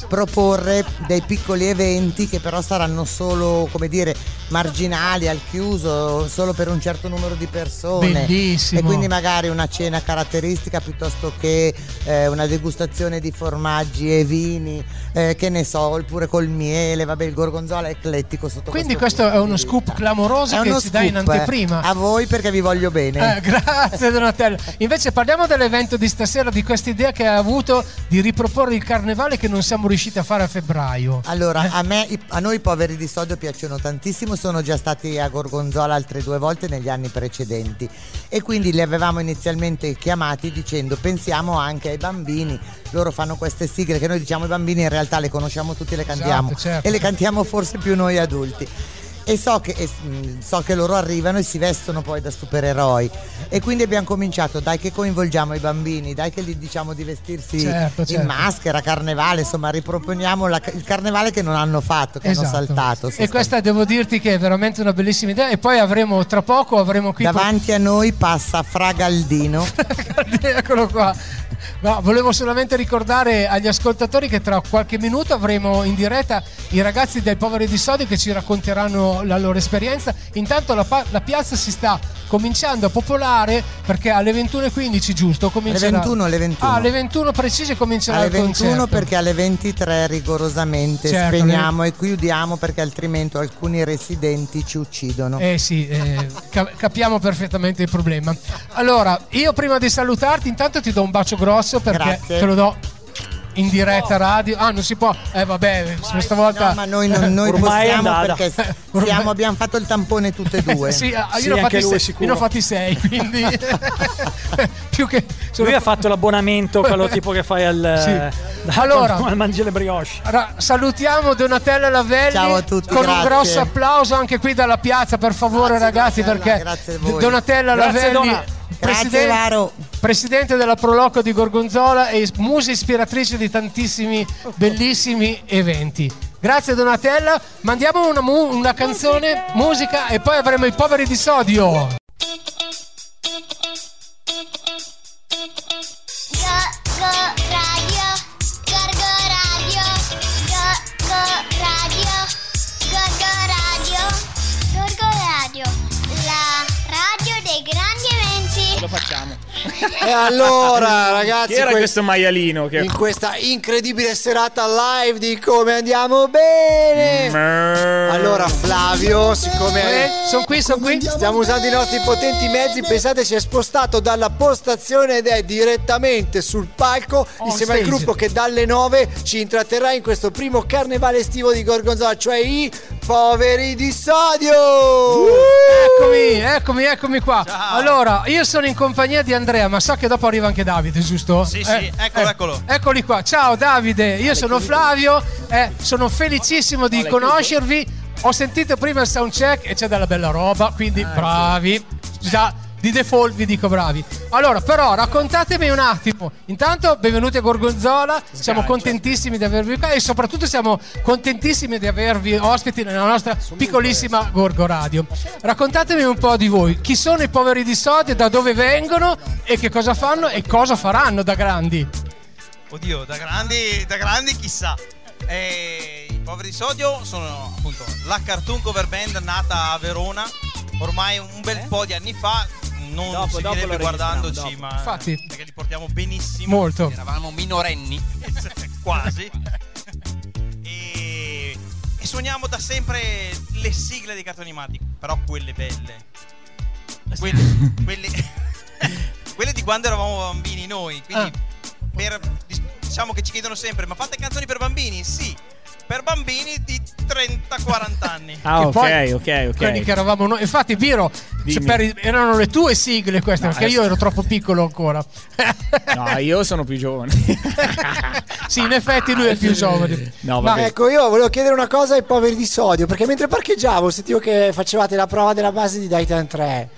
proporre dei piccoli eventi che però saranno solo, come dire, marginali, al chiuso, solo per un certo numero di persone. Bellissimo. E quindi magari una cena caratteristica piuttosto che eh, una degustazione di formaggi e vini, eh, che ne so, oppure col miele, vabbè il gorgonzola è eclettico sotto Quindi questo questo è uno scoop clamoroso che ci dai in scoop, eh. anteprima. A voi perché vi voglio bene. Eh, grazie Donatello. Invece parliamo dell'evento di stasera, di questa idea che hai avuto di riproporre il carnevale che non siamo riusciti a fare a febbraio. Allora, a, me, i- a noi poveri di sodio piacciono tantissimo, sono già stati a Gorgonzola altre due volte negli anni precedenti e quindi li avevamo inizialmente chiamati dicendo pensiamo anche ai bambini, loro fanno queste sigle che noi diciamo ai bambini in realtà le conosciamo tutti, le cantiamo Esatto, certo. e le cantiamo forse più noi adulti. E so che, e, mh, so che loro arrivano e si vestono poi da supereroi e quindi abbiamo cominciato dai che coinvolgiamo i bambini dai che gli diciamo di vestirsi Certo, in certo. maschera, carnevale, insomma riproponiamo la- il carnevale che non hanno fatto, che hanno Esatto. saltato. E questa devo dirti che è veramente una bellissima idea. E poi avremo tra poco avremo qui Davanti a noi passa Fragaldino. Eccolo qua. No, volevo solamente ricordare agli ascoltatori che tra qualche minuto avremo in diretta i ragazzi del Poveri di Sodio che ci racconteranno la loro esperienza. Intanto la, la piazza si sta cominciando a popolare perché alle 21.15 giusto? Comincerà... Alle 21, alle 21. Ah, alle 21 precise comincerà alle il 21 concerto. perché alle 23 rigorosamente Certo, spegniamo e chiudiamo perché altrimenti alcuni residenti ci uccidono. Eh sì, eh, ca- capiamo perfettamente il problema. Allora, io prima di salutarti, intanto ti do un bacio grosso perché Grazie. te lo do in diretta radio. Ah, non si può. Eh, vabbè, questa volta. No, ma noi, non- noi Ormai è possiamo perché siamo- abbiamo fatto il tampone tutte e due. sì, io, ne ho fatti sei, io ne ho fatti sei, quindi più che sono- Lui ha fatto l'abbonamento, quello tipo che fai al. Sì. da- Allora- mangi le brioche. Ra- salutiamo Donatella Lavelli Ciao a tutti, con un grazie. grosso applauso anche qui dalla piazza, per favore, ragazzi, perché grazie a voi. Donatella Grazie, Lavelli, Dona. Grazie, presidente, Varo. presidente della Proloco di Gorgonzola e musa ispiratrice di tantissimi bellissimi eventi. Grazie Donatella, mandiamo una, mu- una canzone, musica e poi avremo i poveri di sodio. E allora, ragazzi, Chi era que- questo maialino? Che... in questa incredibile serata live di come andiamo bene. Allora, Flavio, siccome sono qui, sono qui. Stiamo usando i nostri potenti mezzi. Pensate, si è spostato dalla postazione ed è direttamente sul palco insieme al stage. gruppo che dalle 9 ci intratterrà in questo primo carnevale estivo di Gorgonzola, cioè i poveri di sodio. Eccomi, eccomi, eccomi qua. Allora, io sono in compagnia di Andrea, ma so che dopo arriva anche Davide, giusto? Sì, sì, eccolo, eccolo. Eccoli qua. Ciao Davide, io sono Flavio, eh, sono felicissimo di conoscervi. Ho sentito prima il soundcheck e c'è della bella roba, quindi bravi. Già, di default vi dico bravi. Allora, però raccontatemi un attimo. Intanto, benvenuti a Gorgonzola. Siamo contentissimi di avervi qua e soprattutto siamo contentissimi di avervi ospiti nella nostra piccolissima Gorgo Radio. Raccontatemi un po' di voi. Chi sono i poveri di sodio, da dove vengono e che cosa fanno e cosa faranno da grandi? Oddio, da grandi, da grandi chissà. Eh, I poveri di sodio sono appunto la cartoon cover band nata a Verona ormai un bel po' di anni fa. Non Dopo- si dopo direbbe guardandoci, registriamo, ma Infatti. perché li portiamo benissimo. Molto. Eravamo minorenni, quasi. e, e suoniamo da sempre le sigle dei cartoni animati, però quelle belle. Quelle, quelle, quelle di quando eravamo bambini noi. Quindi per- diciamo che ci chiedono sempre: ma fate canzoni per bambini? Sì, per bambini di 30-40 anni. Ah, ok, poi- ok, ok. Quelli che eravamo noi. Infatti, Dimmi. per- erano le tue sigle queste, No, perché io ero troppo piccolo ancora. No, io sono più giovane. sì, in effetti lui è più giovane. No, Ma ecco, io volevo chiedere una cosa ai poveri di sodio, perché mentre parcheggiavo sentivo che facevate la prova della base di Titan 3.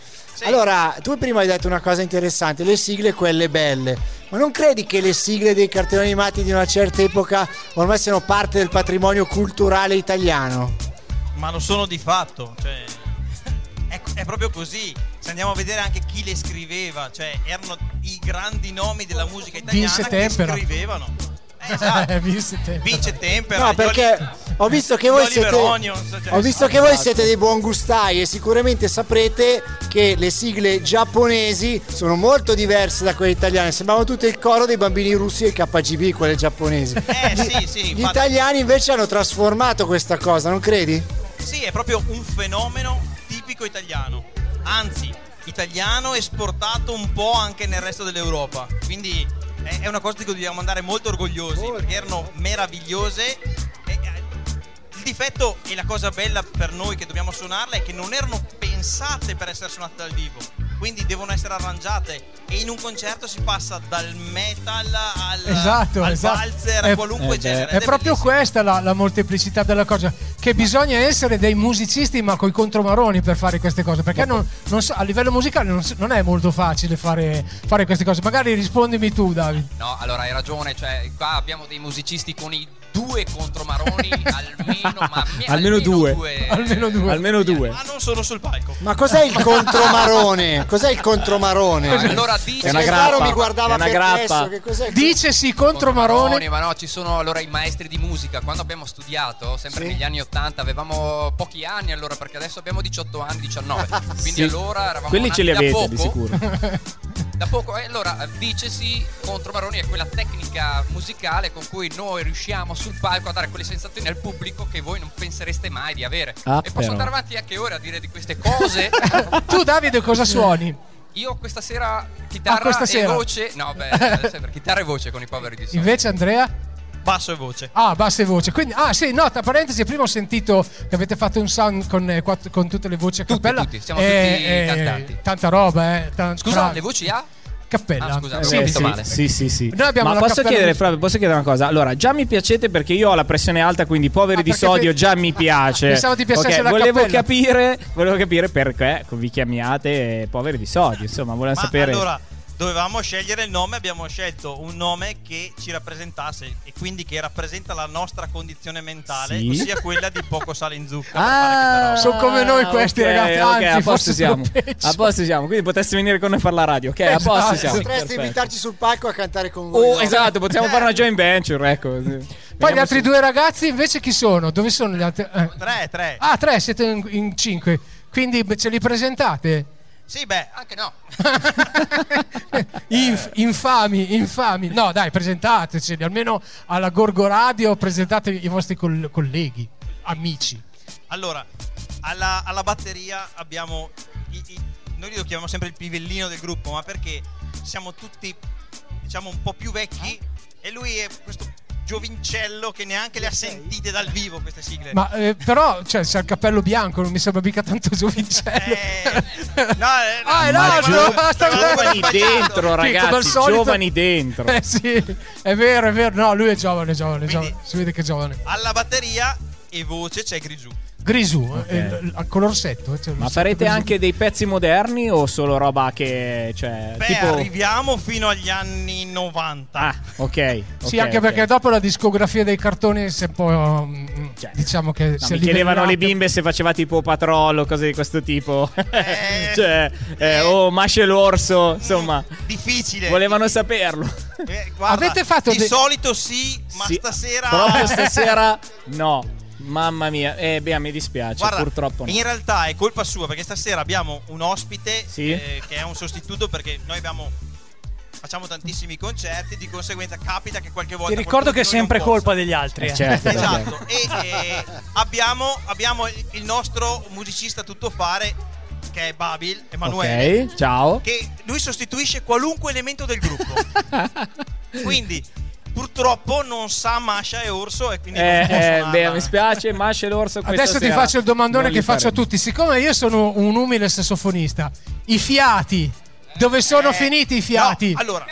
Allora, tu prima hai detto una cosa interessante, le sigle quelle belle. Ma non credi che le sigle dei cartoni animati di una certa epoca ormai siano parte del patrimonio culturale italiano? Ma lo sono di fatto, cioè è, è proprio così. Se andiamo a vedere anche chi le scriveva, cioè erano i grandi nomi della musica italiana che scrivevano. Eh, esatto. Vince Tempera. Vince Tempera. No, gli perché ho visto che voi siete cioè- Ho visto che voi siete dei buon gustai e sicuramente saprete che le sigle giapponesi sono molto diverse da quelle italiane. Sembravano tutte il coro dei bambini russi e KGB, quelle giapponesi. Eh sì, sì, Gli infatti- italiani invece hanno trasformato questa cosa, non credi? Sì, è proprio un fenomeno tipico italiano. Anzi, italiano esportato un po' anche nel resto dell'Europa. Quindi è una cosa di cui dobbiamo andare molto orgogliosi perché erano meravigliose. Eh, il difetto e la cosa bella per noi che dobbiamo suonarle è che non erano pensate per essere suonate dal vivo. Quindi devono essere arrangiate e in un concerto si passa dal metal al, Esatto, al esatto. valzer, a È- qualunque eh, genere. È ed proprio questa la, la molteplicità della cosa. Che bisogna essere dei musicisti, ma coi contromaroni per fare queste cose. Perché non, non so- a livello musicale non, non è molto facile fare, fare queste cose. Magari rispondimi tu, Davide. No, allora hai ragione, cioè qua abbiamo dei musicisti con i due contromaroni almeno, ma me- Almeno due. Almeno due. Almeno due. Ma non sono sul palco. Ma cos'è il contromarone? Cos'è il contromarone? Allora dice È una grappa. Mi guardava una grappa. che cos'è il Dicesi contromaroni, contromarone. ma no, ci sono allora i maestri di musica. Quando abbiamo studiato, sempre Sì. negli anni 80, avevamo pochi anni allora, perché adesso abbiamo 18 anni, 19. Quindi Sì. allora eravamo Quelli ce li da avete poco. di sicuro. Da poco, e allora dicesi contromaroni è quella tecnica musicale con cui noi riusciamo sul palco a dare quelle sensazioni al pubblico che voi non pensereste mai di avere. Ah, e posso però. andare avanti anche ore a dire di queste cose. Tu, Davide, cosa suoni? Io questa sera chitarra Ah, questa e sera. voce. No, beh, sempre chitarra e voce con i poveri di solito. Invece, Andrea? Basso e voce. Ah, bassa e voce. Quindi, ah, sì, no, tra parentesi, prima ho sentito che avete fatto un sound con, eh, quattro- con tutte le voci a cappella. tutti, siamo Eh, tutti eh, cantanti. Tanta roba, eh. tan- Scusa, bravi. le voci a? Cappella. Ah, scusa, Sì, avevo sì. detto male. Sì, sì, sì. Noi abbiamo Ma la posso chiedere, musica- Flavio, posso chiedere una cosa? Allora, già mi piacete perché io ho la pressione alta, quindi poveri Ah, di sodio pe- già mi piace. Pensavo ti piacesse Ok, la volevo cappella. capire, volevo capire perché vi chiamiate eh, poveri di sodio, insomma, volevo Ma sapere. allora, dovevamo scegliere il nome, abbiamo scelto un nome che ci rappresentasse e quindi che rappresenta la nostra condizione mentale, Sì. ossia quella di poco sale in zucchero. Ah, Sono come noi questi, ok, ragazzi, ok, anzi, a posto forse siamo. A posto siamo, quindi potreste venire con noi a fare la radio, ok? A posto Esatto. siamo. Potresti Perfetto. invitarci sul palco a cantare con voi. Oh, no? esatto, possiamo fare una joint venture, ecco. Poi gli altri se- due ragazzi invece chi sono? Dove sono gli altri? eh. Tre, tre. Ah, tre, siete in, in cinque. Quindi ce li presentate? Sì, beh, anche no. Inf- infami, infami. No, dai, presentateci, almeno alla Gorgo Radio presentate i vostri coll- colleghi, amici. Allora, alla, alla batteria abbiamo. i- i- noi lo chiamiamo sempre il pivellino del gruppo, ma perché siamo tutti, diciamo, un po' più vecchi e lui è questo giovincello che neanche le ha sentite dal vivo queste sigle. Ma eh, però, cioè, c'è il cappello bianco, non mi sembra mica tanto giovincello. no, eh, ah, è l'altro! basta- giovani dentro, ragazzi, solito- giovani dentro. Eh sì, è vero, è vero. No, lui è giovane, giovane, Quindi- giovane. Si vede che è giovane. Alla batteria e voce c'è Grisù. Grisù, eh, il- con l'orsetto. cioè, Ma farete Grisù. anche dei pezzi moderni o solo roba che. Cioè, Beh, tipo. arriviamo fino agli anni 90. Ah, ok. Sì, ok, anche ok. perché dopo la discografia dei cartoni si è un po'. mm, diciamo che No, si mi chiedevano le bimbe se faceva tipo patrollo o cose di questo tipo. cioè, eh, o Masce l'orso, insomma. Difficile. Volevano saperlo. Eh, guarda, Avete fatto di dei- solito sì, ma Sì, stasera Proprio stasera no. Mamma mia, eh, beh, mi dispiace, Guarda, purtroppo no. in realtà è colpa sua perché stasera abbiamo un ospite Sì. eh, che è un sostituto perché noi abbiamo facciamo tantissimi concerti, di conseguenza capita che qualche volta Ti ricordo che è sempre colpa degli altri. Eh, eh. certo, Esatto, e eh, abbiamo, abbiamo il il nostro musicista tuttofare che è Babil, Emanuele, Ok, ciao. che lui sostituisce qualunque elemento del gruppo. quindi purtroppo non sa Masha e Orso e quindi non Eh, eh, beh, mi spiace, Masce l'orso questa Adesso ti faccio il domandone che faccio a faremo. tutti. Siccome io sono un umile sassofonista, i fiati, dove sono finiti i fiati? Eh, No, allora,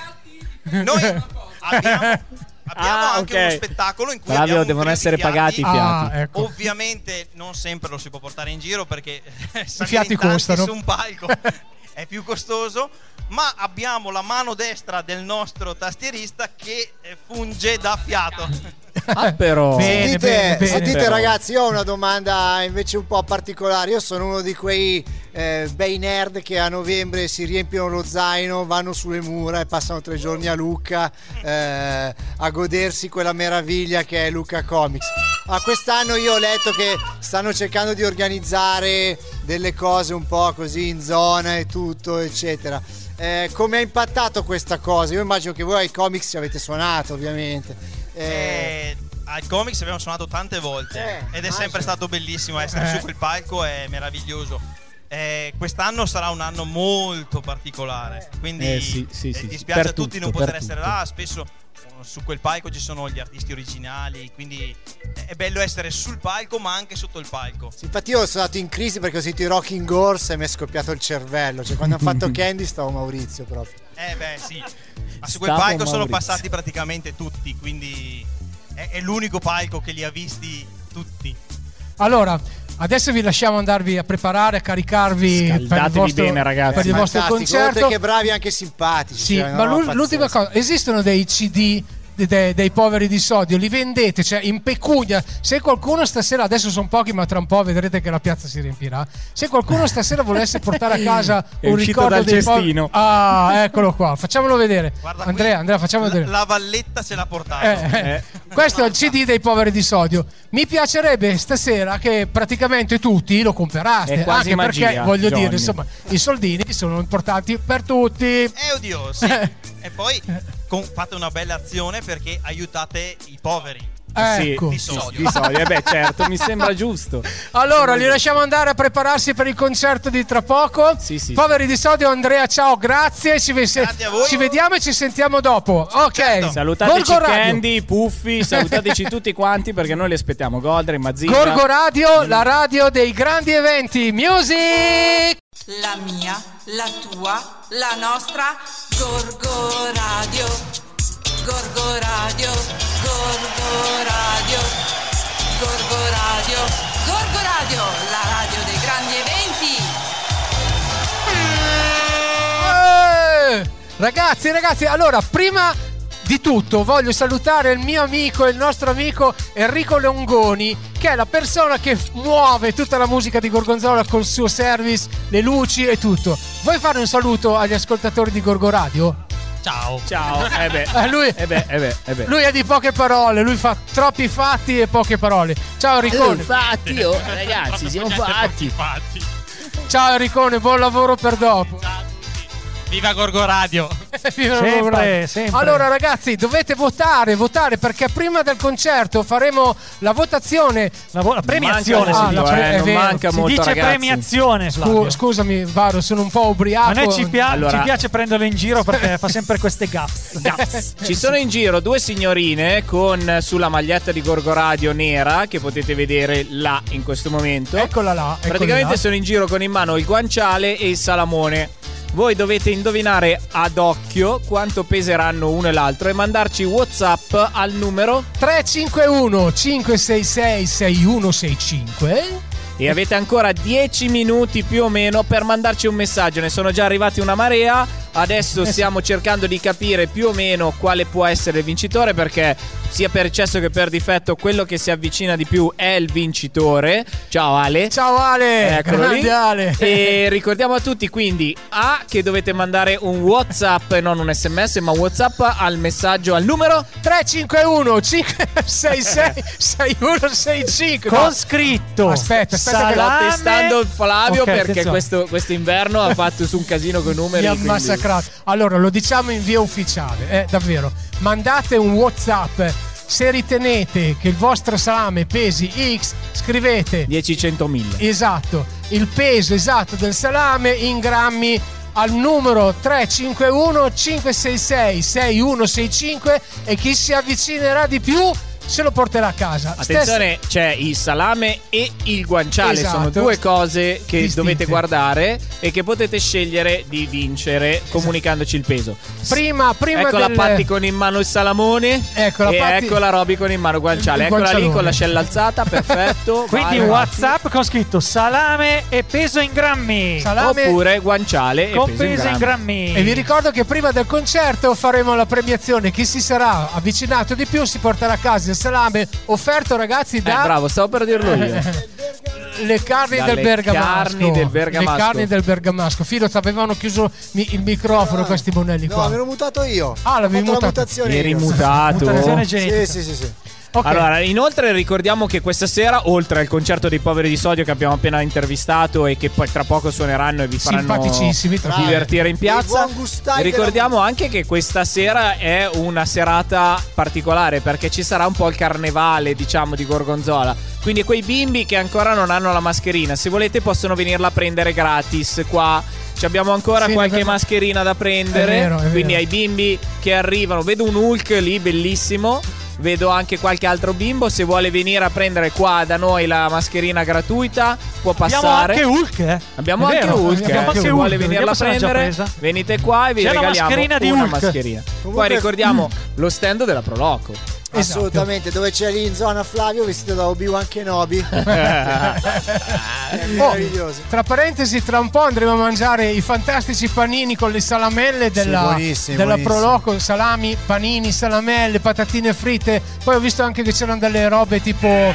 noi abbiamo, abbiamo Ah, anche ok. uno spettacolo in cui Flavio, devono essere pagati i fiati. Ah, ecco. Ovviamente non sempre lo si può portare in giro perché salire fiati costano. su un palco è più costoso, ma abbiamo la mano destra del nostro tastierista che eh, funge da fiato. Ah, però. Bene, Sentite, bene, bene. sentite Però. ragazzi, io ho una domanda invece un po' particolare. Io sono uno di quei eh, bei nerd che a novembre si riempiono lo zaino, vanno sulle mura e passano tre giorni a Lucca eh, a godersi quella meraviglia che è Lucca Comics. A quest'anno io ho letto che stanno cercando di organizzare delle cose un po' così in zona e tutto, eccetera. Eh, come ha impattato questa cosa? Io immagino che voi ai comics ci avete suonato, ovviamente. Eh, Eh, al comics abbiamo suonato tante volte Eh, ed è sempre sì. stato bellissimo essere Eh. su quel palco, è meraviglioso. Eh, quest'anno sarà un anno molto particolare, quindi Eh, sì, sì, eh, sì, dispiace a tutti tutto, non poter essere tutto. là. Spesso eh, su quel palco ci sono gli artisti originali, quindi è bello essere sul palco ma anche sotto il palco. Sì, Infatti io sono stato in crisi perché ho sentito i Rocking Horse e mi è scoppiato il cervello. Cioè quando hanno fatto Candy stavo Maurizio proprio. Eh beh sì, ma su quel Stavo palco sono Maurizio. passati praticamente tutti, quindi è, è l'unico palco che li ha visti tutti. Allora, adesso vi lasciamo andarvi a preparare, a caricarvi per il Scaldatevi vostro, bene, ragazzi. per il vostro Fantastico, concerto. oltre che bravi anche simpatici. Sì, cioè, ma l'ul- l'ultima cosa, esistono dei CD de- de- dei poveri di sodio, li vendete, cioè in pecunia. Se qualcuno stasera, adesso sono pochi, ma tra un po' vedrete che la piazza si riempirà. Se qualcuno stasera volesse portare a casa È un ricordo dal dei poveri. cestino. Ah, eccolo qua, facciamolo vedere. Guarda, Andrea, Andrea, facciamo la, vedere. la valletta ce l'ha portato. Eh, eh. Questo è il CD dei poveri di sodio. Mi piacerebbe stasera che praticamente tutti lo comperaste. È quasi anche magia, perché voglio Johnny. dire, insomma, i soldini sono importanti per tutti. Eh oddio, sì. e poi con- fate una bella azione perché aiutate i poveri. Ecco. Di Sì, sodio. di solito. Eh beh, certo, mi sembra giusto. Allora, li lasciamo andare a prepararsi per il concerto di tra poco. Sì, sì. Poveri di sodio, Andrea, ciao, grazie. Ci, ve- Grazie a voi. ci vediamo e ci sentiamo dopo. Ok. Certo. Salutateci Gorgo. Candy, Puffi, salutateci tutti quanti perché noi li aspettiamo. Goldri, Mazzina. Gorgo Radio, la radio dei grandi eventi. Music! La mia, la tua, la nostra Gorgo Radio. Gorgo Radio, Gorgo Radio, Gorgo Radio, Gorgo Radio, la radio dei grandi eventi. Eh! Ragazzi, ragazzi, allora, prima di tutto voglio salutare il mio amico, il nostro amico Enrico Longoni, che è la persona che muove tutta la musica di Gorgonzola col suo service, le luci e tutto. Vuoi fare un saluto agli ascoltatori di Gorgo Radio? Ciao. Ciao. Eh beh. Eh, lui, Eh beh, eh beh, eh beh. lui è di poche parole, lui fa troppi fatti e poche parole. Ciao Enrico. fatti, oh, ragazzi, siamo fatti. Ciao Enricone, buon lavoro per dopo. Viva Gorgo Radio! Viva Sempre, Gorgo Radio. sempre. Allora ragazzi, dovete votare, votare perché prima del concerto faremo la votazione. La, vo- la premiazione Manca si molto, dice. eh, non È vero. manca si molto, dice ragazzi. premiazione, Scu- scusami, Varo, sono un po' ubriaco. A noi ci, pia- Allora- ci piace prenderlo in giro perché fa sempre queste gaffs. Ci sono in giro due signorine con sulla maglietta di Gorgo Radio nera che potete vedere là in questo momento. Eccola là. eccola Praticamente là. sono in giro con in mano il guanciale e il salamone. Voi dovete indovinare ad occhio quanto peseranno uno e l'altro e mandarci WhatsApp al numero 351 566 6165 e avete ancora 10 minuti più o meno per mandarci un messaggio. Ne sono già arrivati una marea. Adesso stiamo cercando di capire più o meno quale può essere il vincitore perché sia per eccesso che per difetto quello che si avvicina di più è il vincitore. Ciao Ale. Ciao Ale. Eccolo lì. Ale. E ricordiamo a tutti quindi A che dovete mandare un WhatsApp non un SMS, ma un WhatsApp al messaggio al numero 351 566 6165 Con No, scritto. Aspetta, aspetta che Sto Salame. testando Flavio Ok, perché questo, questo inverno ha fatto su un casino con i numeri. mi ha quindi- massacrato. Allora, lo diciamo in via ufficiale, eh, davvero. Mandate un WhatsApp. Se ritenete che il vostro salame pesi X, scrivete 10 100 1000. esatto il peso esatto del salame in grammi al numero 351 566 6165 e chi si avvicinerà di più se lo porterà a casa. Attenzione, c'è il salame e il guanciale. Esatto. Sono due cose che Distinte. dovete guardare e che potete scegliere di vincere comunicandoci il peso. Prima, prima ecco la del- Patti con in mano il salamone. Ecco la e Patti- ecco la Roby con in mano il guanciale. Il Eccola lì guancialone. con l'ascella alzata, perfetto. Quindi vai, WhatsApp con scritto salame e peso in grammi. Salame- Oppure guanciale e peso in peso in grammi. grammi. E vi ricordo che prima del concerto faremo la premiazione. Chi si sarà avvicinato di più si porterà a casa il salame offerto, ragazzi, Eh, da bravo, stavo per dirlo io. le carni Dalle del bergamasco. carni del bergamasco. Le carni del bergamasco. Filo, avevano chiuso mi- il microfono questi monelli No, qua. me l'ho mutato io. Ah, l'avevi mutato. la mutazione Eri io. mutato. Mutazione Sì, genetica. sì, sì, sì. Ok. Allora, inoltre ricordiamo che questa sera, oltre al concerto dei poveri di Sodio che abbiamo appena intervistato e che poi tra poco suoneranno e vi faranno divertire in piazza, ricordiamo anche che questa sera è una serata particolare perché ci sarà un po' il carnevale, diciamo, di Gorgonzola. Quindi quei bimbi che ancora non hanno la mascherina, se volete possono venirla a prendere gratis qua. Ci abbiamo ancora Sì, qualche mascherina da prendere. È vero, è vero. Quindi ai bimbi che arrivano, vedo un Hulk lì bellissimo. Vedo anche qualche altro bimbo. Se vuole venire a prendere qua da noi la mascherina gratuita, può Abbiamo passare. anche Hulk, eh? Abbiamo anche Hulk. abbiamo anche Se Hulk, vuole venirla a se prendere, venite qua e vi C'è regaliamo mascherina una Hulk. mascherina. Poi ricordiamo lo stand della Proloco. Esatto. Assolutamente, dove c'è lì in zona Flavio vestito da Obi-Wan Kenobi. È Oh, meraviglioso. tra parentesi, tra un po' andremo a mangiare i fantastici panini con le salamelle della, buonissimi, della buonissimi. Proloco, salami, panini, salamelle, patatine fritte. Poi ho visto anche che c'erano delle robe tipo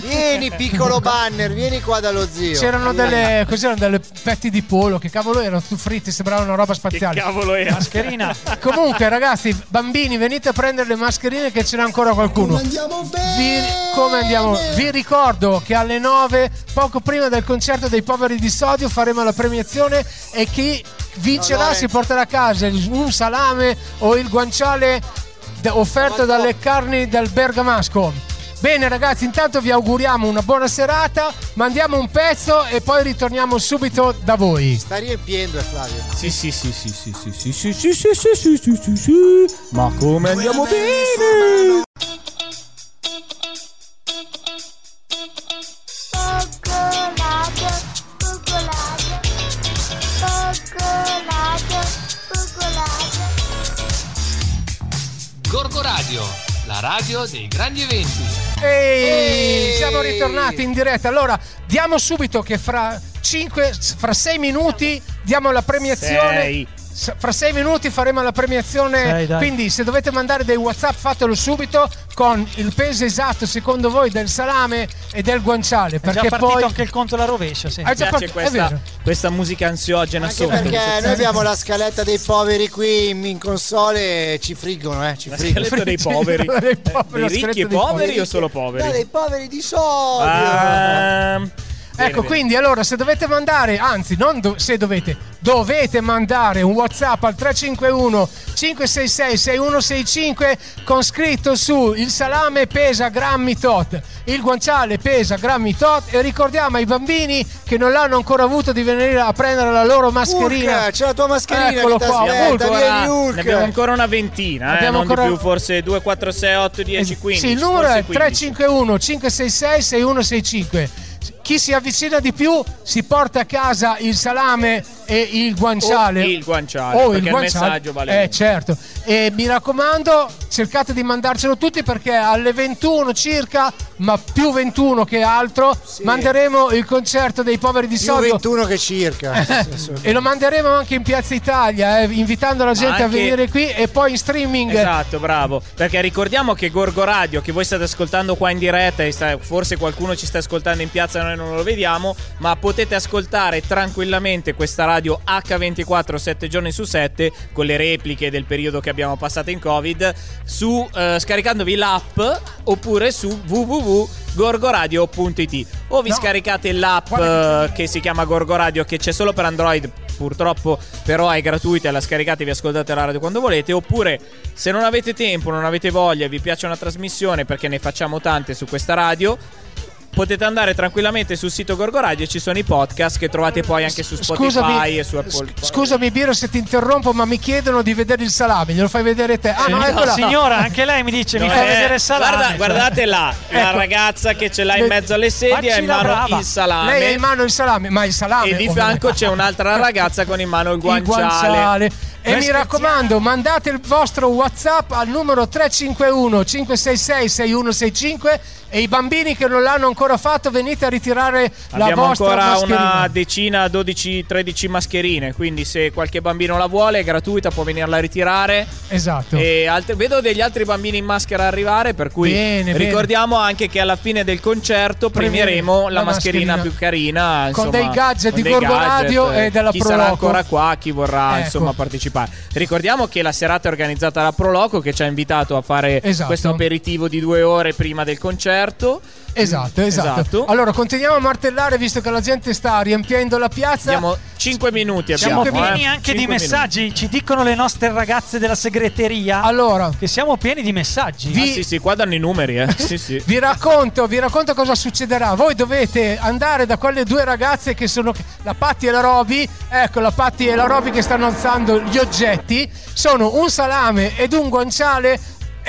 Vieni piccolo banner, vieni qua dallo zio. c'erano Vieni. delle cos'erano delle petti di pollo, che cavolo erano tutti fritti, sembravano una roba spaziale. Cavolo è. Mascherina. Comunque, ragazzi, bambini, venite a prendere le mascherine che ce n'è ancora qualcuno. Andiamo bene. Vi, come andiamo? Vi ricordo che alle 9, poco prima del concerto dei poveri di sodio, faremo la premiazione e chi vincerà Allora, si porterà a casa un salame o il guanciale offerto dalle carni del bergamasco. Bene ragazzi, intanto vi auguriamo una buona serata, mandiamo un pezzo e poi ritorniamo subito da voi. Sta riempiendo eh, Flavio. Sì, sì, sì, sì, sì, sì, sì, sì, sì, sì, sì, sì, sì, sì, sì. Ma come andiamo bene? Gorgo Radio, la radio dei grandi eventi. Ehi, siamo ritornati in diretta. Allora, diamo subito che fra 5 fra 6 minuti diamo la premiazione. Sei. Fra 6 minuti faremo la premiazione. Sei, dai. quindi, se dovete mandare dei WhatsApp, fatelo subito con il peso esatto, secondo voi, del salame e del guanciale. È già Perché partito poi. anche il conto alla rovescia, sì. È già part- questa, questa musica ansiogena Anche sotto. perché noi abbiamo la scaletta dei poveri qui in, console e ci friggono, eh. Ci La friggono. scaletta dei poveri. Dei poveri, Dei ricchi e poveri poveri. o solo No, poveri? dei poveri di soldi. Ecco, bene. quindi allora se dovete mandare, anzi, non do- se dovete, dovete mandare un WhatsApp al 351 566 6165 con scritto su il salame pesa grammi tot, il guanciale pesa grammi tot e ricordiamo ai bambini che non l'hanno ancora avuto di venire a prendere la loro mascherina. Urca, c'è la tua mascherina Eccolo che qua, aspetta, Ancora- Urca. ne abbiamo ancora una ventina, eh, Abbiamo non ancora- di più, forse 2, 4, 6, 8, 10, 15. Sì, il numero è 15. 351 566 6165. Chi si avvicina di più si porta a casa il salame e il guanciale. O il guanciale, O perché il messaggio vale Eh, certo. E mi raccomando, cercate di mandarcelo tutti perché alle 21 circa, ma più 21 che altro, manderemo il concerto dei poveri di Più Sodio. 21 che circa. E lo manderemo anche in Piazza Italia, eh, invitando la gente a anche- venire qui e poi in streaming. Esatto, bravo. Perché ricordiamo che Gorgo Radio, che voi state ascoltando qua in diretta, e sta- forse qualcuno ci sta ascoltando in piazza, noi non lo vediamo, ma potete ascoltare tranquillamente questa radio H24 7 giorni su 7 con le repliche del periodo che abbiamo passato in Covid, su, eh, scaricandovi l'app oppure su www.gorgoradio.it o vi scaricate l'app eh, che si chiama Gorgo Radio che c'è solo per Android purtroppo però è gratuita la scaricate e vi ascoltate la radio quando volete oppure se non avete tempo non avete voglia e vi piace una trasmissione perché ne facciamo tante su questa radio potete andare tranquillamente sul sito Gorgo Radio e ci sono i podcast che trovate poi anche su Spotify Scusami, e su Apple Scusami Biro se ti interrompo, ma mi chiedono di vedere il salame, glielo fai vedere te. Ah, no, No, eccola. signora, anche lei mi dice, mi No, fa eh, vedere il salame. guarda- cioè. guardate là la Ecco. ragazza che ce l'ha in mezzo alle sedie ha in la mano brava. il salame Lei ha in mano il salame, ma il salame. e di fianco c'è un'altra ragazza con in mano il il guanciale, guanciale. E mi raccomando, mandate il vostro WhatsApp al numero 351 566 6165 e i bambini che non l'hanno ancora fatto venite a ritirare la Abbiamo vostra ancora mascherina. una decina, 12, 13 mascherine. Quindi, se qualche bambino la vuole, è gratuita, può venirla a ritirare. Esatto. E altre- vedo degli altri bambini in maschera arrivare. Per cui Bene, bene. ricordiamo anche che alla fine del concerto premieremo la, la mascherina, mascherina. più carina. Con insomma, dei gadget con di Gorgo Radio eh, e della Chi Pro sarà Loco. ancora qua, chi vorrà Ecco. insomma partecipare. Ricordiamo che la serata è organizzata da Proloco che ci ha invitato a fare Esatto. questo aperitivo di due ore prima del concerto. Esatto, esatto, Esatto. Allora continuiamo a martellare visto che la gente sta riempiendo la piazza. Abbiamo 5 minuti. Siamo abbiamo, pieni eh. anche di Cinque minuti. messaggi. Ci dicono le nostre ragazze della segreteria Allora, che siamo pieni di messaggi. Ah, sì, sì, qua danno i numeri, eh. sì, sì. Vi racconto, vi racconto cosa succederà. Voi dovete andare da quelle due ragazze che sono la Patti e la Roby. Ecco, la Patti e la Roby che stanno alzando gli oggetti. Sono un salame ed un guanciale.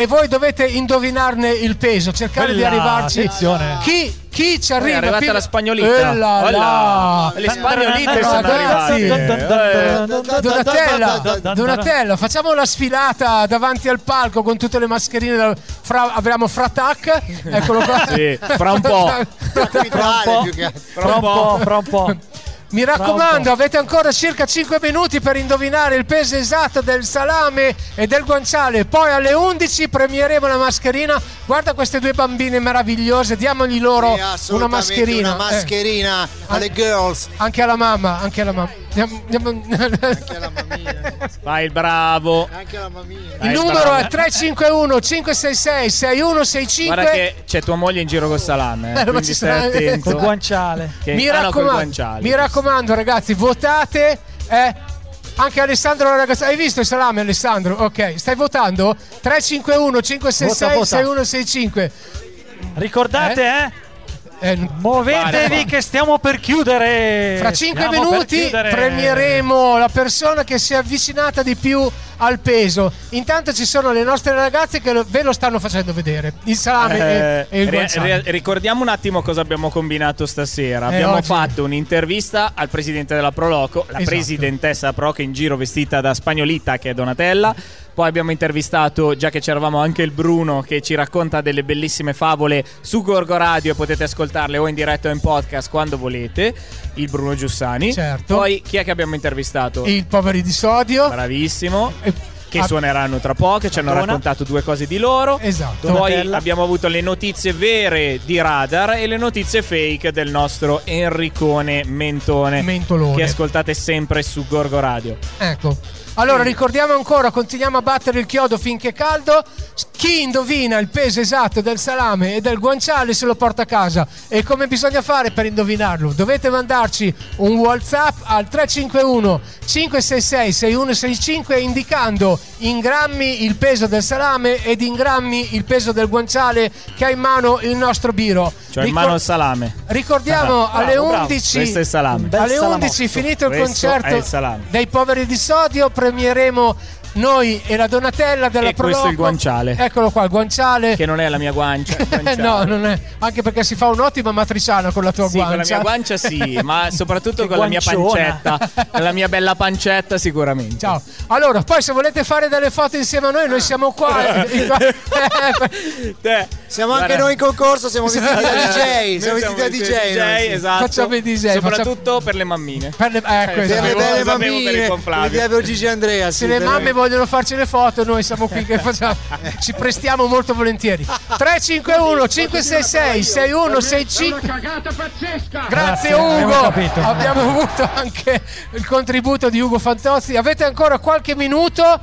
E voi dovete indovinarne il peso, cercare di Quella, arrivarci. attenzione. Chi, chi ci arriva? è arrivata più- la spagnolita. Eh là Oh là. là. Le spagnolite sono Ragazzi, arrivate. Eh. Donatella, Donatella, facciamo la sfilata davanti al palco con tutte le mascherine. da- Fra, abbiamo Fratac, eccolo qua. Sì, fra un po'. Fra un po', fra un po'. Mi raccomando, avete ancora circa 5 minuti per indovinare il peso esatto del salame e del guanciale. Poi alle 11 premieremo la mascherina. Guarda queste due bambine meravigliose, diamogli loro Sì, una mascherina. Una Eh, mascherina alle girls. anche alla mamma, anche alla mamma. Anche alla mammina. Fai il bravo. Anche alla mammina. Il numero è 351 566 6165. Guarda che c'è tua moglie in giro col salame. Eh, Eh, ma ci stai sarà- attento. Col guanciale. Che- mi, ah, no, col raccomando, guanciale. mi raccomando, ragazzi, votate. Eh. Anche Alessandro ragazzi, hai visto il salame Alessandro? Ok, stai votando? 351 566 Vota, vota. 6165. Ricordate, eh? Eh, Muovetevi Vale. che stiamo per chiudere. Fra 5 Stiamo minuti premieremo la persona che si è avvicinata di più al peso. Intanto ci sono le nostre ragazze che lo- ve lo stanno facendo vedere. Il salame Eh, e, e il ri- guanciale. ri- ricordiamo un attimo cosa abbiamo combinato stasera. Eh, abbiamo oggi- fatto un'intervista al presidente della Proloco, la Esatto. presidentessa Proloco in giro vestita da spagnolita che è Donatella. Poi abbiamo intervistato, già che c'eravamo, anche il Bruno che ci racconta delle bellissime favole su Gorgo Radio e potete ascoltarle o in diretta o in podcast quando volete. Il Bruno Giussani. Certo. Poi chi è che abbiamo intervistato? Il poveri di sodio. Bravissimo. Che Ah, suoneranno tra poco, ci hanno Madonna. raccontato due cose di loro. Esatto. Poi Donatella. abbiamo avuto le notizie vere di Radar e le notizie fake del nostro Enricone Mentone. Mentolone. Che ascoltate sempre su Gorgo Radio. Ecco. Allora ricordiamo ancora, continuiamo a battere il chiodo finché è caldo. Chi indovina il peso esatto del salame e del guanciale se lo porta a casa. E come bisogna fare per indovinarlo? Dovete mandarci un WhatsApp al 351 566 6165 indicando in grammi il peso del salame ed in grammi il peso del guanciale che ha in mano il nostro biro. Cioè in Ricor- mano il salame. Ricordiamo Bravo, alle bravo. 11 Questo è il salame. alle 11 finito il Questo concerto il dei poveri di sodio premieremo noi e la Donatella della E questo è il Proloco. guanciale. Eccolo qua, il guanciale. Che non è la mia guancia. Eh, no, non è. Anche perché si fa un'ottima matriciana con la tua Sì, guancia. con la mia guancia sì, ma soprattutto con la mia guanciona. pancetta. con la mia bella pancetta sicuramente. Ciao. Allora, poi se volete fare delle foto insieme a noi, noi siamo qua. Siamo anche Guarda. noi in concorso, siamo vestiti da DJ. Siamo vestiti da DJ. noi, sì. esatto. Facciamo i DJ, Soprattutto per le mammine. Per le, ecco, Per esatto. le belle sapevo per il mammine, direbbe Gigi Andrea. Se sì, le per- mamme vogliono farci le foto, noi siamo qui che facciamo. Ci prestiamo molto volentieri. 351 566 6165 Cagata pazzesca! Grazie Ugo. Abbiamo avuto anche il contributo di Ugo Fantozzi. Avete ancora qualche minuto?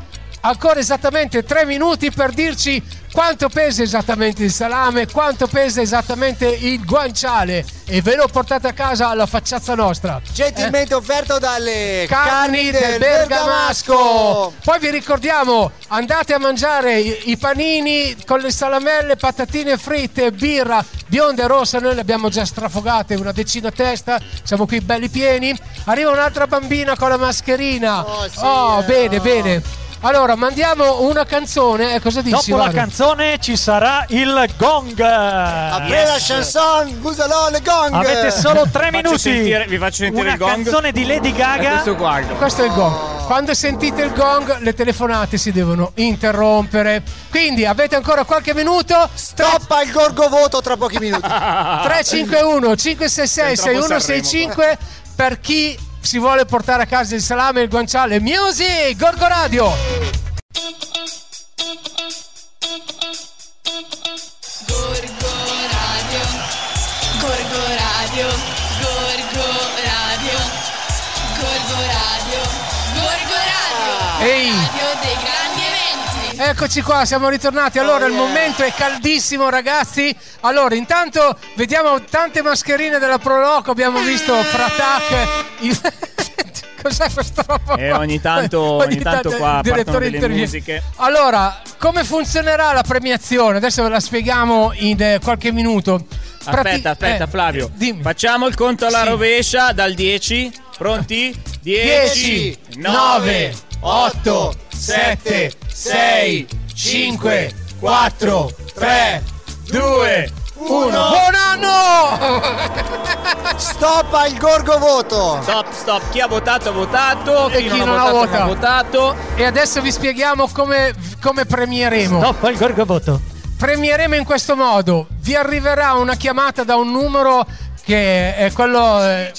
Ancora esattamente tre minuti per dirci quanto pesa esattamente il salame, quanto pesa esattamente il guanciale e ve lo portate a casa alla facciazza nostra. Gentilmente offerto dalle Carni del Bergamasco. Poi vi ricordiamo, andate a mangiare i, i panini con le salamelle, patatine fritte, birra bionda e rossa. Noi le abbiamo già strafogate, una decina a testa. Siamo qui belli pieni. Arriva un'altra bambina con la mascherina. Oh, bene, bene. Allora, mandiamo una canzone. Eh, cosa dici? Dopo la Vado? canzone ci sarà il gong. Après la chanson, allez le gong. Avete solo tre minuti. sentire- vi faccio sentire Una il gong. canzone di Lady Gaga. Guardo. Questo è il gong. Quando sentite il gong, le telefonate si devono interrompere. Quindi avete ancora qualche minuto? Stoppa il gorgo voto tra pochi minuti. 351 566 Sembra 6165 per chi si vuole portare a casa il salame e il guanciale. Music, Gorgo Radio. Eccoci qua, siamo ritornati. Allora, il momento è caldissimo, ragazzi. Allora, intanto vediamo tante mascherine della Proloco. Abbiamo visto Fratac. Il... Cos'è questa roba? E qua? ogni tanto, ogni tanto qua partono direttore musiche. Allora, come funzionerà la premiazione? Adesso ve la spieghiamo in eh, qualche minuto. Aspetta, aspetta, eh, Flavio. Facciamo il conto alla Sì. rovescia dal 10. Pronti? 10, 10, 9, 8, 7, 6, 5, 4, 3, 2, 1. Buon anno! Stoppa il gorgo voto. Stop, stop. Chi ha votato ha votato. E chi non ha votato votato. non ha votato. E adesso vi spieghiamo come, come premieremo. Dopo il gorgo voto. Premieremo in questo modo: vi arriverà una chiamata da un numero che è quello. eh,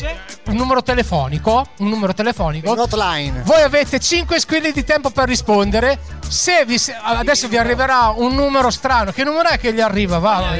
un numero telefonico. Un numero telefonico. Hotline. Voi avete 5 squilli di tempo per rispondere. Se vi, adesso vi arriverà un numero strano. Che numero è che gli arriva? Va.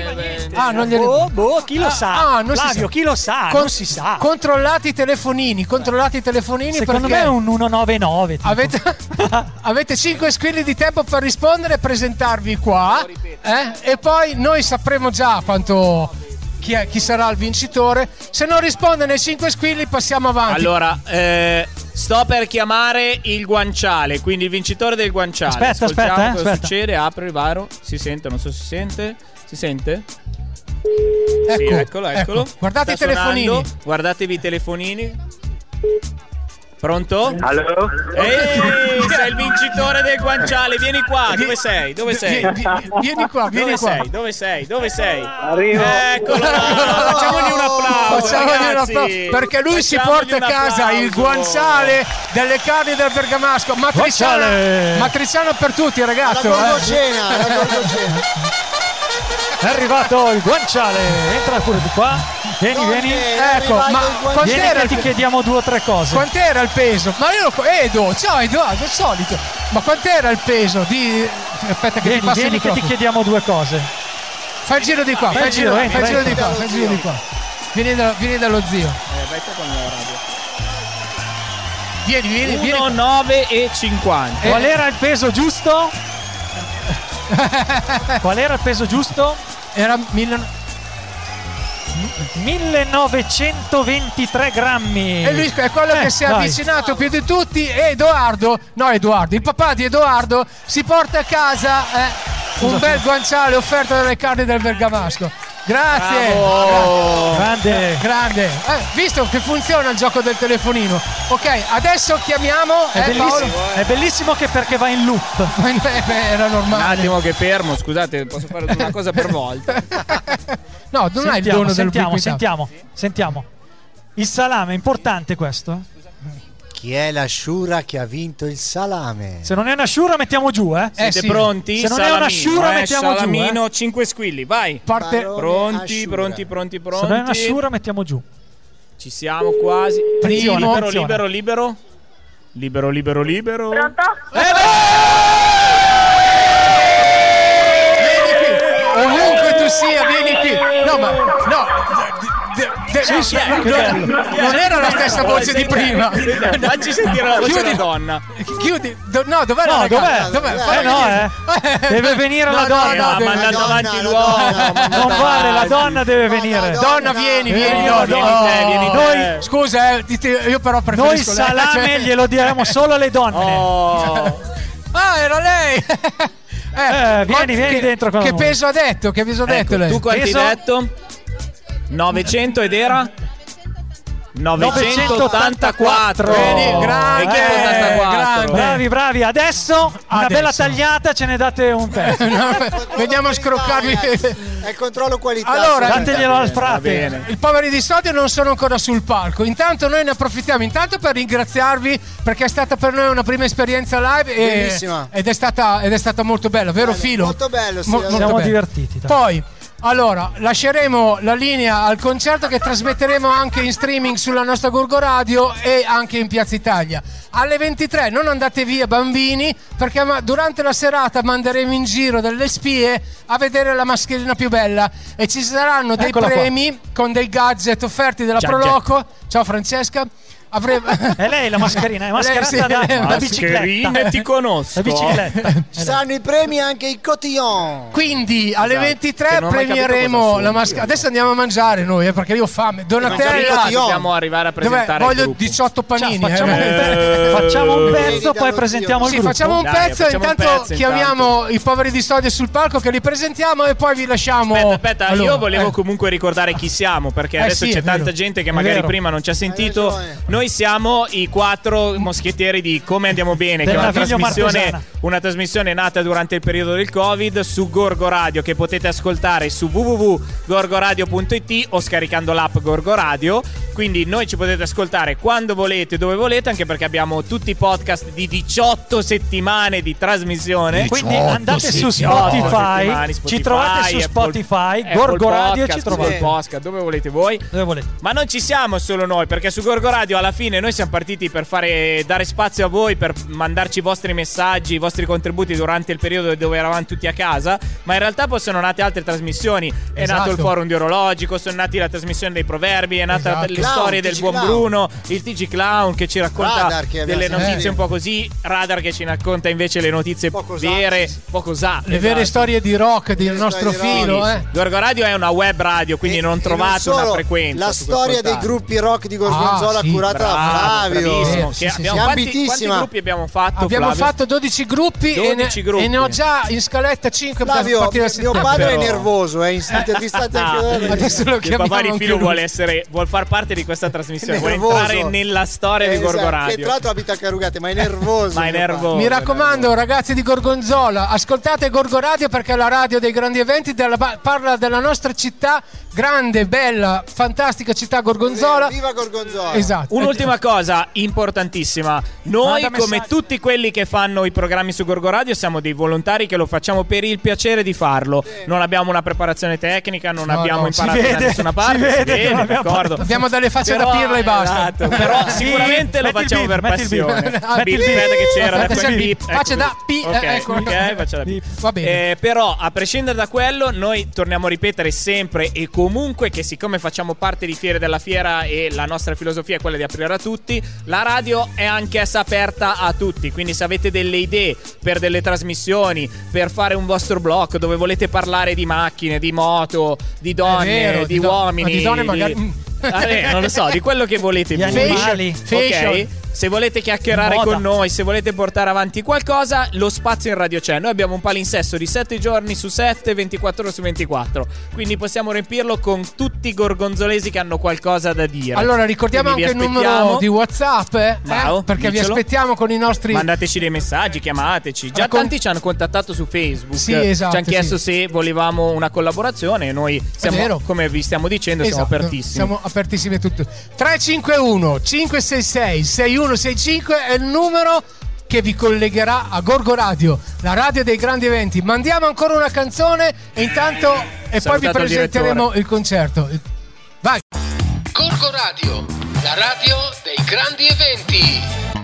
Ah, non gliene- Boh, boh, chi lo Ah, sa? ah, non Flavio, sa. chi lo sa? Con- non si sa. Controllate i telefonini. Controllate i telefonini Secondo me è un 199. tipo. Avete, avete 5 squilli di tempo per rispondere e presentarvi qua. eh? E poi noi sapremo già quanto. Chi, è- chi sarà il vincitore? Se non risponde nei 5 squilli, passiamo avanti. Allora, eh, sto per chiamare il guanciale, quindi il vincitore del guanciale. Aspetta, Ascoltiamo aspetta, eh, cosa aspetta. succede. Apro il varo. Si sente, non so se si sente. Si sente? Ecco, sì, eccolo, eccolo. ecco. Guardate Sta i telefonini. suonando. Guardatevi i telefonini. Pronto? Allo? Ehi, sei il vincitore del guanciale, vieni qua, dove sei? Dove sei? Vi- vi- vieni qua, vieni Dove qua. sei? Dove sei? Dove sei? Arrivo. Eccolo là, facciamogli un applauso, Facciamogli un applauso, perché lui si porta a casa il guanciale delle carni del Bergamasco. Matriciana, Guanciale. matriciana per tutti, ragazzo. La eh. gorgocena, la gorgocena. È arrivato il guanciale. Entra pure di qua. Vieni, vieni. è Ecco, ma quant'era Vieni che il ti chiediamo due o tre cose. Quant'era il peso? Ma io lo Edo, ciao Edoardo, il solito. Ma quant'era il peso di. Aspetta che Vieni, ti passo vieni che ti chiediamo due cose. Fai il giro di qua, Fai il giro, giro, fai entra, il giro di qua, fai il giro di qua. Vieni, da- vieni dallo zio. Eh, vai te con la radio. Vieni, vieni, vieni. 1,9 e 50. Qual era il peso giusto? Qual era il peso giusto? Era mille- 1923 grammi. E lui è quello Eh, che si è dai. avvicinato più di tutti. E Edoardo, no, Edoardo, il papà di Edoardo si porta a casa eh, un bel guanciale offerto dalle carni del Bergamasco. Grazie, Bravo. Grande. Grande. Eh, visto che funziona il gioco del telefonino. Ok, adesso chiamiamo. È eh, bellissimo, è bellissimo che perché va in loop. Eh, beh, era Un normale. attimo che fermo, scusate, posso fare una cosa per volta. No, non hai il Sentiamo, dono sentiamo, dell'ubiquità. sentiamo, sentiamo. Il salame è importante questo. Eh? Chi è la sciura che ha vinto il salame? Se non è una sciura mettiamo giù, eh? Siete pronti? Se non è una Salamino, sciura eh, mettiamo giù. Salamino, eh? 5 squilli, vai. Parte- Pronti, asciura. pronti, pronti, pronti. Se non è una sciura mettiamo giù. Ci siamo quasi. Attenzione, libero, libero, libero. Libero, libero, libero. Pronto? Vieni qui. Ovunque tu sia, vieni qui. No, ma no. De- Sì, sì, no, no, bello. non era la stessa voce di prima. senti, Facci sentire la voce Chiudi- della donna. Chiudi. do- no, dov'è la No, ragazza? dov'è? Fai Eh, no, eh. Deve venire la No, donna. no, Ha deve- mandato donna, avanti la l'uomo. donna. Non vale, la donna deve venire. Donna, vieni, vieni. Vieni, no, vieni no. te, vieni Noi, te. scusa, eh, io però Noi preferisco lei, salame cioè- glielo diremo solo alle donne. Oh. Ah, era lei. Eh, vieni, ma vieni che, dentro Che noi. peso ha detto? Che peso ha detto Ecco, lei? tu quanti Peso? hai detto? 900 ed era? 984. Vedi, grande, E chi è 84? grande. Bravi, bravi. Adesso una Adesso. bella tagliata ce ne date un pezzo. Vediamo a scroccarvi. È il controllo qualità. Allora. Dateglielo al frate. bene. I poveri di Sodio non sono ancora sul palco. Intanto noi ne approfittiamo intanto per ringraziarvi perché è stata per noi una prima esperienza live e- Bellissima. ed, è stata, ed è stata molto bella, vero Bello, Filo? molto bello, sì, Mo- molto Siamo bello. divertiti. dai. Poi, allora, lasceremo la linea al concerto che trasmetteremo anche in streaming sulla nostra Gorgo Radio e anche in Piazza Italia. Alle 23 non andate via bambini perché durante la serata manderemo in giro delle spie a vedere la mascherina più bella e ci saranno dei Eccola qua. premi con dei gadget offerti dalla Gadget. Proloco. Ciao Francesca. Avremo... È lei la mascherina, è mascherata Lei, sì, da, da bicicletta. Mascherine ti conosco. Da bicicletta. Ci saranno i premi anche i cotillon. Quindi alle Esatto, 23 che non ho mai capito premieremo la mascherina. Adesso andiamo a mangiare noi eh, perché io ho fame. Donatella. Dobbiamo arrivare a Dov'è? presentare Voglio il gruppo. 18 panini. Ciao, facciamo, eh. un facciamo pezzo, poi presentiamo il Sì, gruppo. facciamo un Dai, pezzo. un intanto pezzo, chiamiamo i poveri di Stodio sul palco che li presentiamo e poi vi lasciamo. Aspetta, aspetta, Allora, io volevo eh. comunque ricordare chi siamo, perché Eh adesso c'è tanta gente che magari prima non ci ha sentito. ragione. Noi siamo i quattro moschettieri di Come Andiamo Bene, che è una trasmissione, una trasmissione nata durante il periodo del Covid su Gorgo Radio che potete ascoltare su www.gorgoradio.it o scaricando l'app Gorgo Radio. Quindi noi ci potete ascoltare quando volete, dove volete, anche perché abbiamo tutti i podcast di 18 settimane di trasmissione. Quindi andate su settimane, Spotify, Spotify, ci trovate su Apple- Spotify, Apple Gorgo Radio Podcast, ci trovate. Podcast, dove volete voi. Dove volete. Ma non ci siamo solo noi, perché su Gorgo Radio alla fine noi siamo partiti per fare, dare spazio a voi, per mandarci i vostri messaggi, i vostri contributi durante il periodo dove eravamo tutti a casa. Ma in realtà poi sono nate altre trasmissioni. È Esatto. nato il forum di orologico, sono nati la trasmissione dei proverbi, è nata Esatto. le Clown, storie del buon Clown. Bruno, il TG Clown che ci racconta che delle notizie un po' così, Radar che ci racconta invece le notizie Poco sa. vere, poco sa. Le vere esatto. storie di rock del nostro filo. rock. Eh. Gorgo Radio è una web radio, quindi E- non trovate solo, una frequenza. La storia dei gruppi rock di Gorgonzola Ah, sì, curata Bravo, Flavio. bravissimo. Eh, sì, Che sì, abbiamo- quanti, quanti gruppi abbiamo fatto? Abbiamo Flavio? fatto 12 gruppi, e, ne, 12 gruppi. e ne ho già in scaletta 5 a Flavio, mio settembre. padre è però. nervoso, è intervistate anche da lui. Adesso lo Il chiamiamo papà di anche Filo vuole, essere, vuol far parte di questa trasmissione, vuole entrare nella storia di Eh, Gorgo esatto, Che Radio. tra l'altro abita a Carugate, ma è nervoso. Ma è mio nervoso. Mi raccomando, ragazzi di Gorgonzola, ascoltate Gorgo Radio perché è la radio dei grandi eventi, della- parla della nostra città, grande, bella, fantastica città. Gorgonzola. Viva Gorgonzola. Esatto. Un'ultima cosa importantissima. Noi, come tutti quelli che fanno i programmi su Gorgo Radio, siamo dei volontari che lo facciamo per il piacere di farlo. Non abbiamo una preparazione tecnica, non No, abbiamo no, imparato si da vede, nessuna si parte. vede si che vede, non abbiamo d'accordo. Abbiamo delle facce Però- da pirla e basta. Esatto, però sicuramente lo Metti il facciamo beep, per metti il beep. passione. Ah, Beep, beep. aspetta che c'era, Aspetta, ecco il beep, faccia ecco da qui. pi- Ok, eh, ecco. ok, faccia da beep. Va bene. Eh, però, a prescindere da quello, noi torniamo a ripetere sempre e comunque che siccome facciamo parte di Fiere della Fiera e la nostra filosofia è quella di offrire a tutti. La radio è anch'essa aperta a tutti, quindi se avete delle idee per delle trasmissioni, per fare un vostro blog dove volete parlare di macchine, di moto, di donne, vero, di, di do- uomini, di donne magari- mm. Ah, eh, non lo so, di quello che volete Gli voi. animali. Fashion. Ok? Se volete chiacchierare Moda. con noi, se volete portare avanti qualcosa, lo spazio in radio c'è. Noi abbiamo un palinsesto di 7 giorni su 7, 24 ore su 24. Quindi possiamo riempirlo con tutti i gorgonzolesi che hanno qualcosa da dire. Allora ricordiamo Quindi anche vi il numero aspettiamo. di WhatsApp, eh? Eh, Bravo, perché vi dicelo. aspettiamo con i nostri Mandateci dei messaggi, chiamateci. Già Raccon- tanti ci hanno contattato su Facebook. Sì, esatto, Ci hanno chiesto sì. se volevamo una collaborazione. e Noi siamo, vero. come vi stiamo dicendo, siamo Esatto, apertissimi. Siamo apertissimi a tutto. 351 566 6165 è il numero che vi collegherà a Gorgo Radio, la radio dei grandi eventi. Mandiamo ancora una canzone e intanto e poi vi il presenteremo direttore. il concerto. Vai. Gorgo Radio, la radio dei grandi eventi.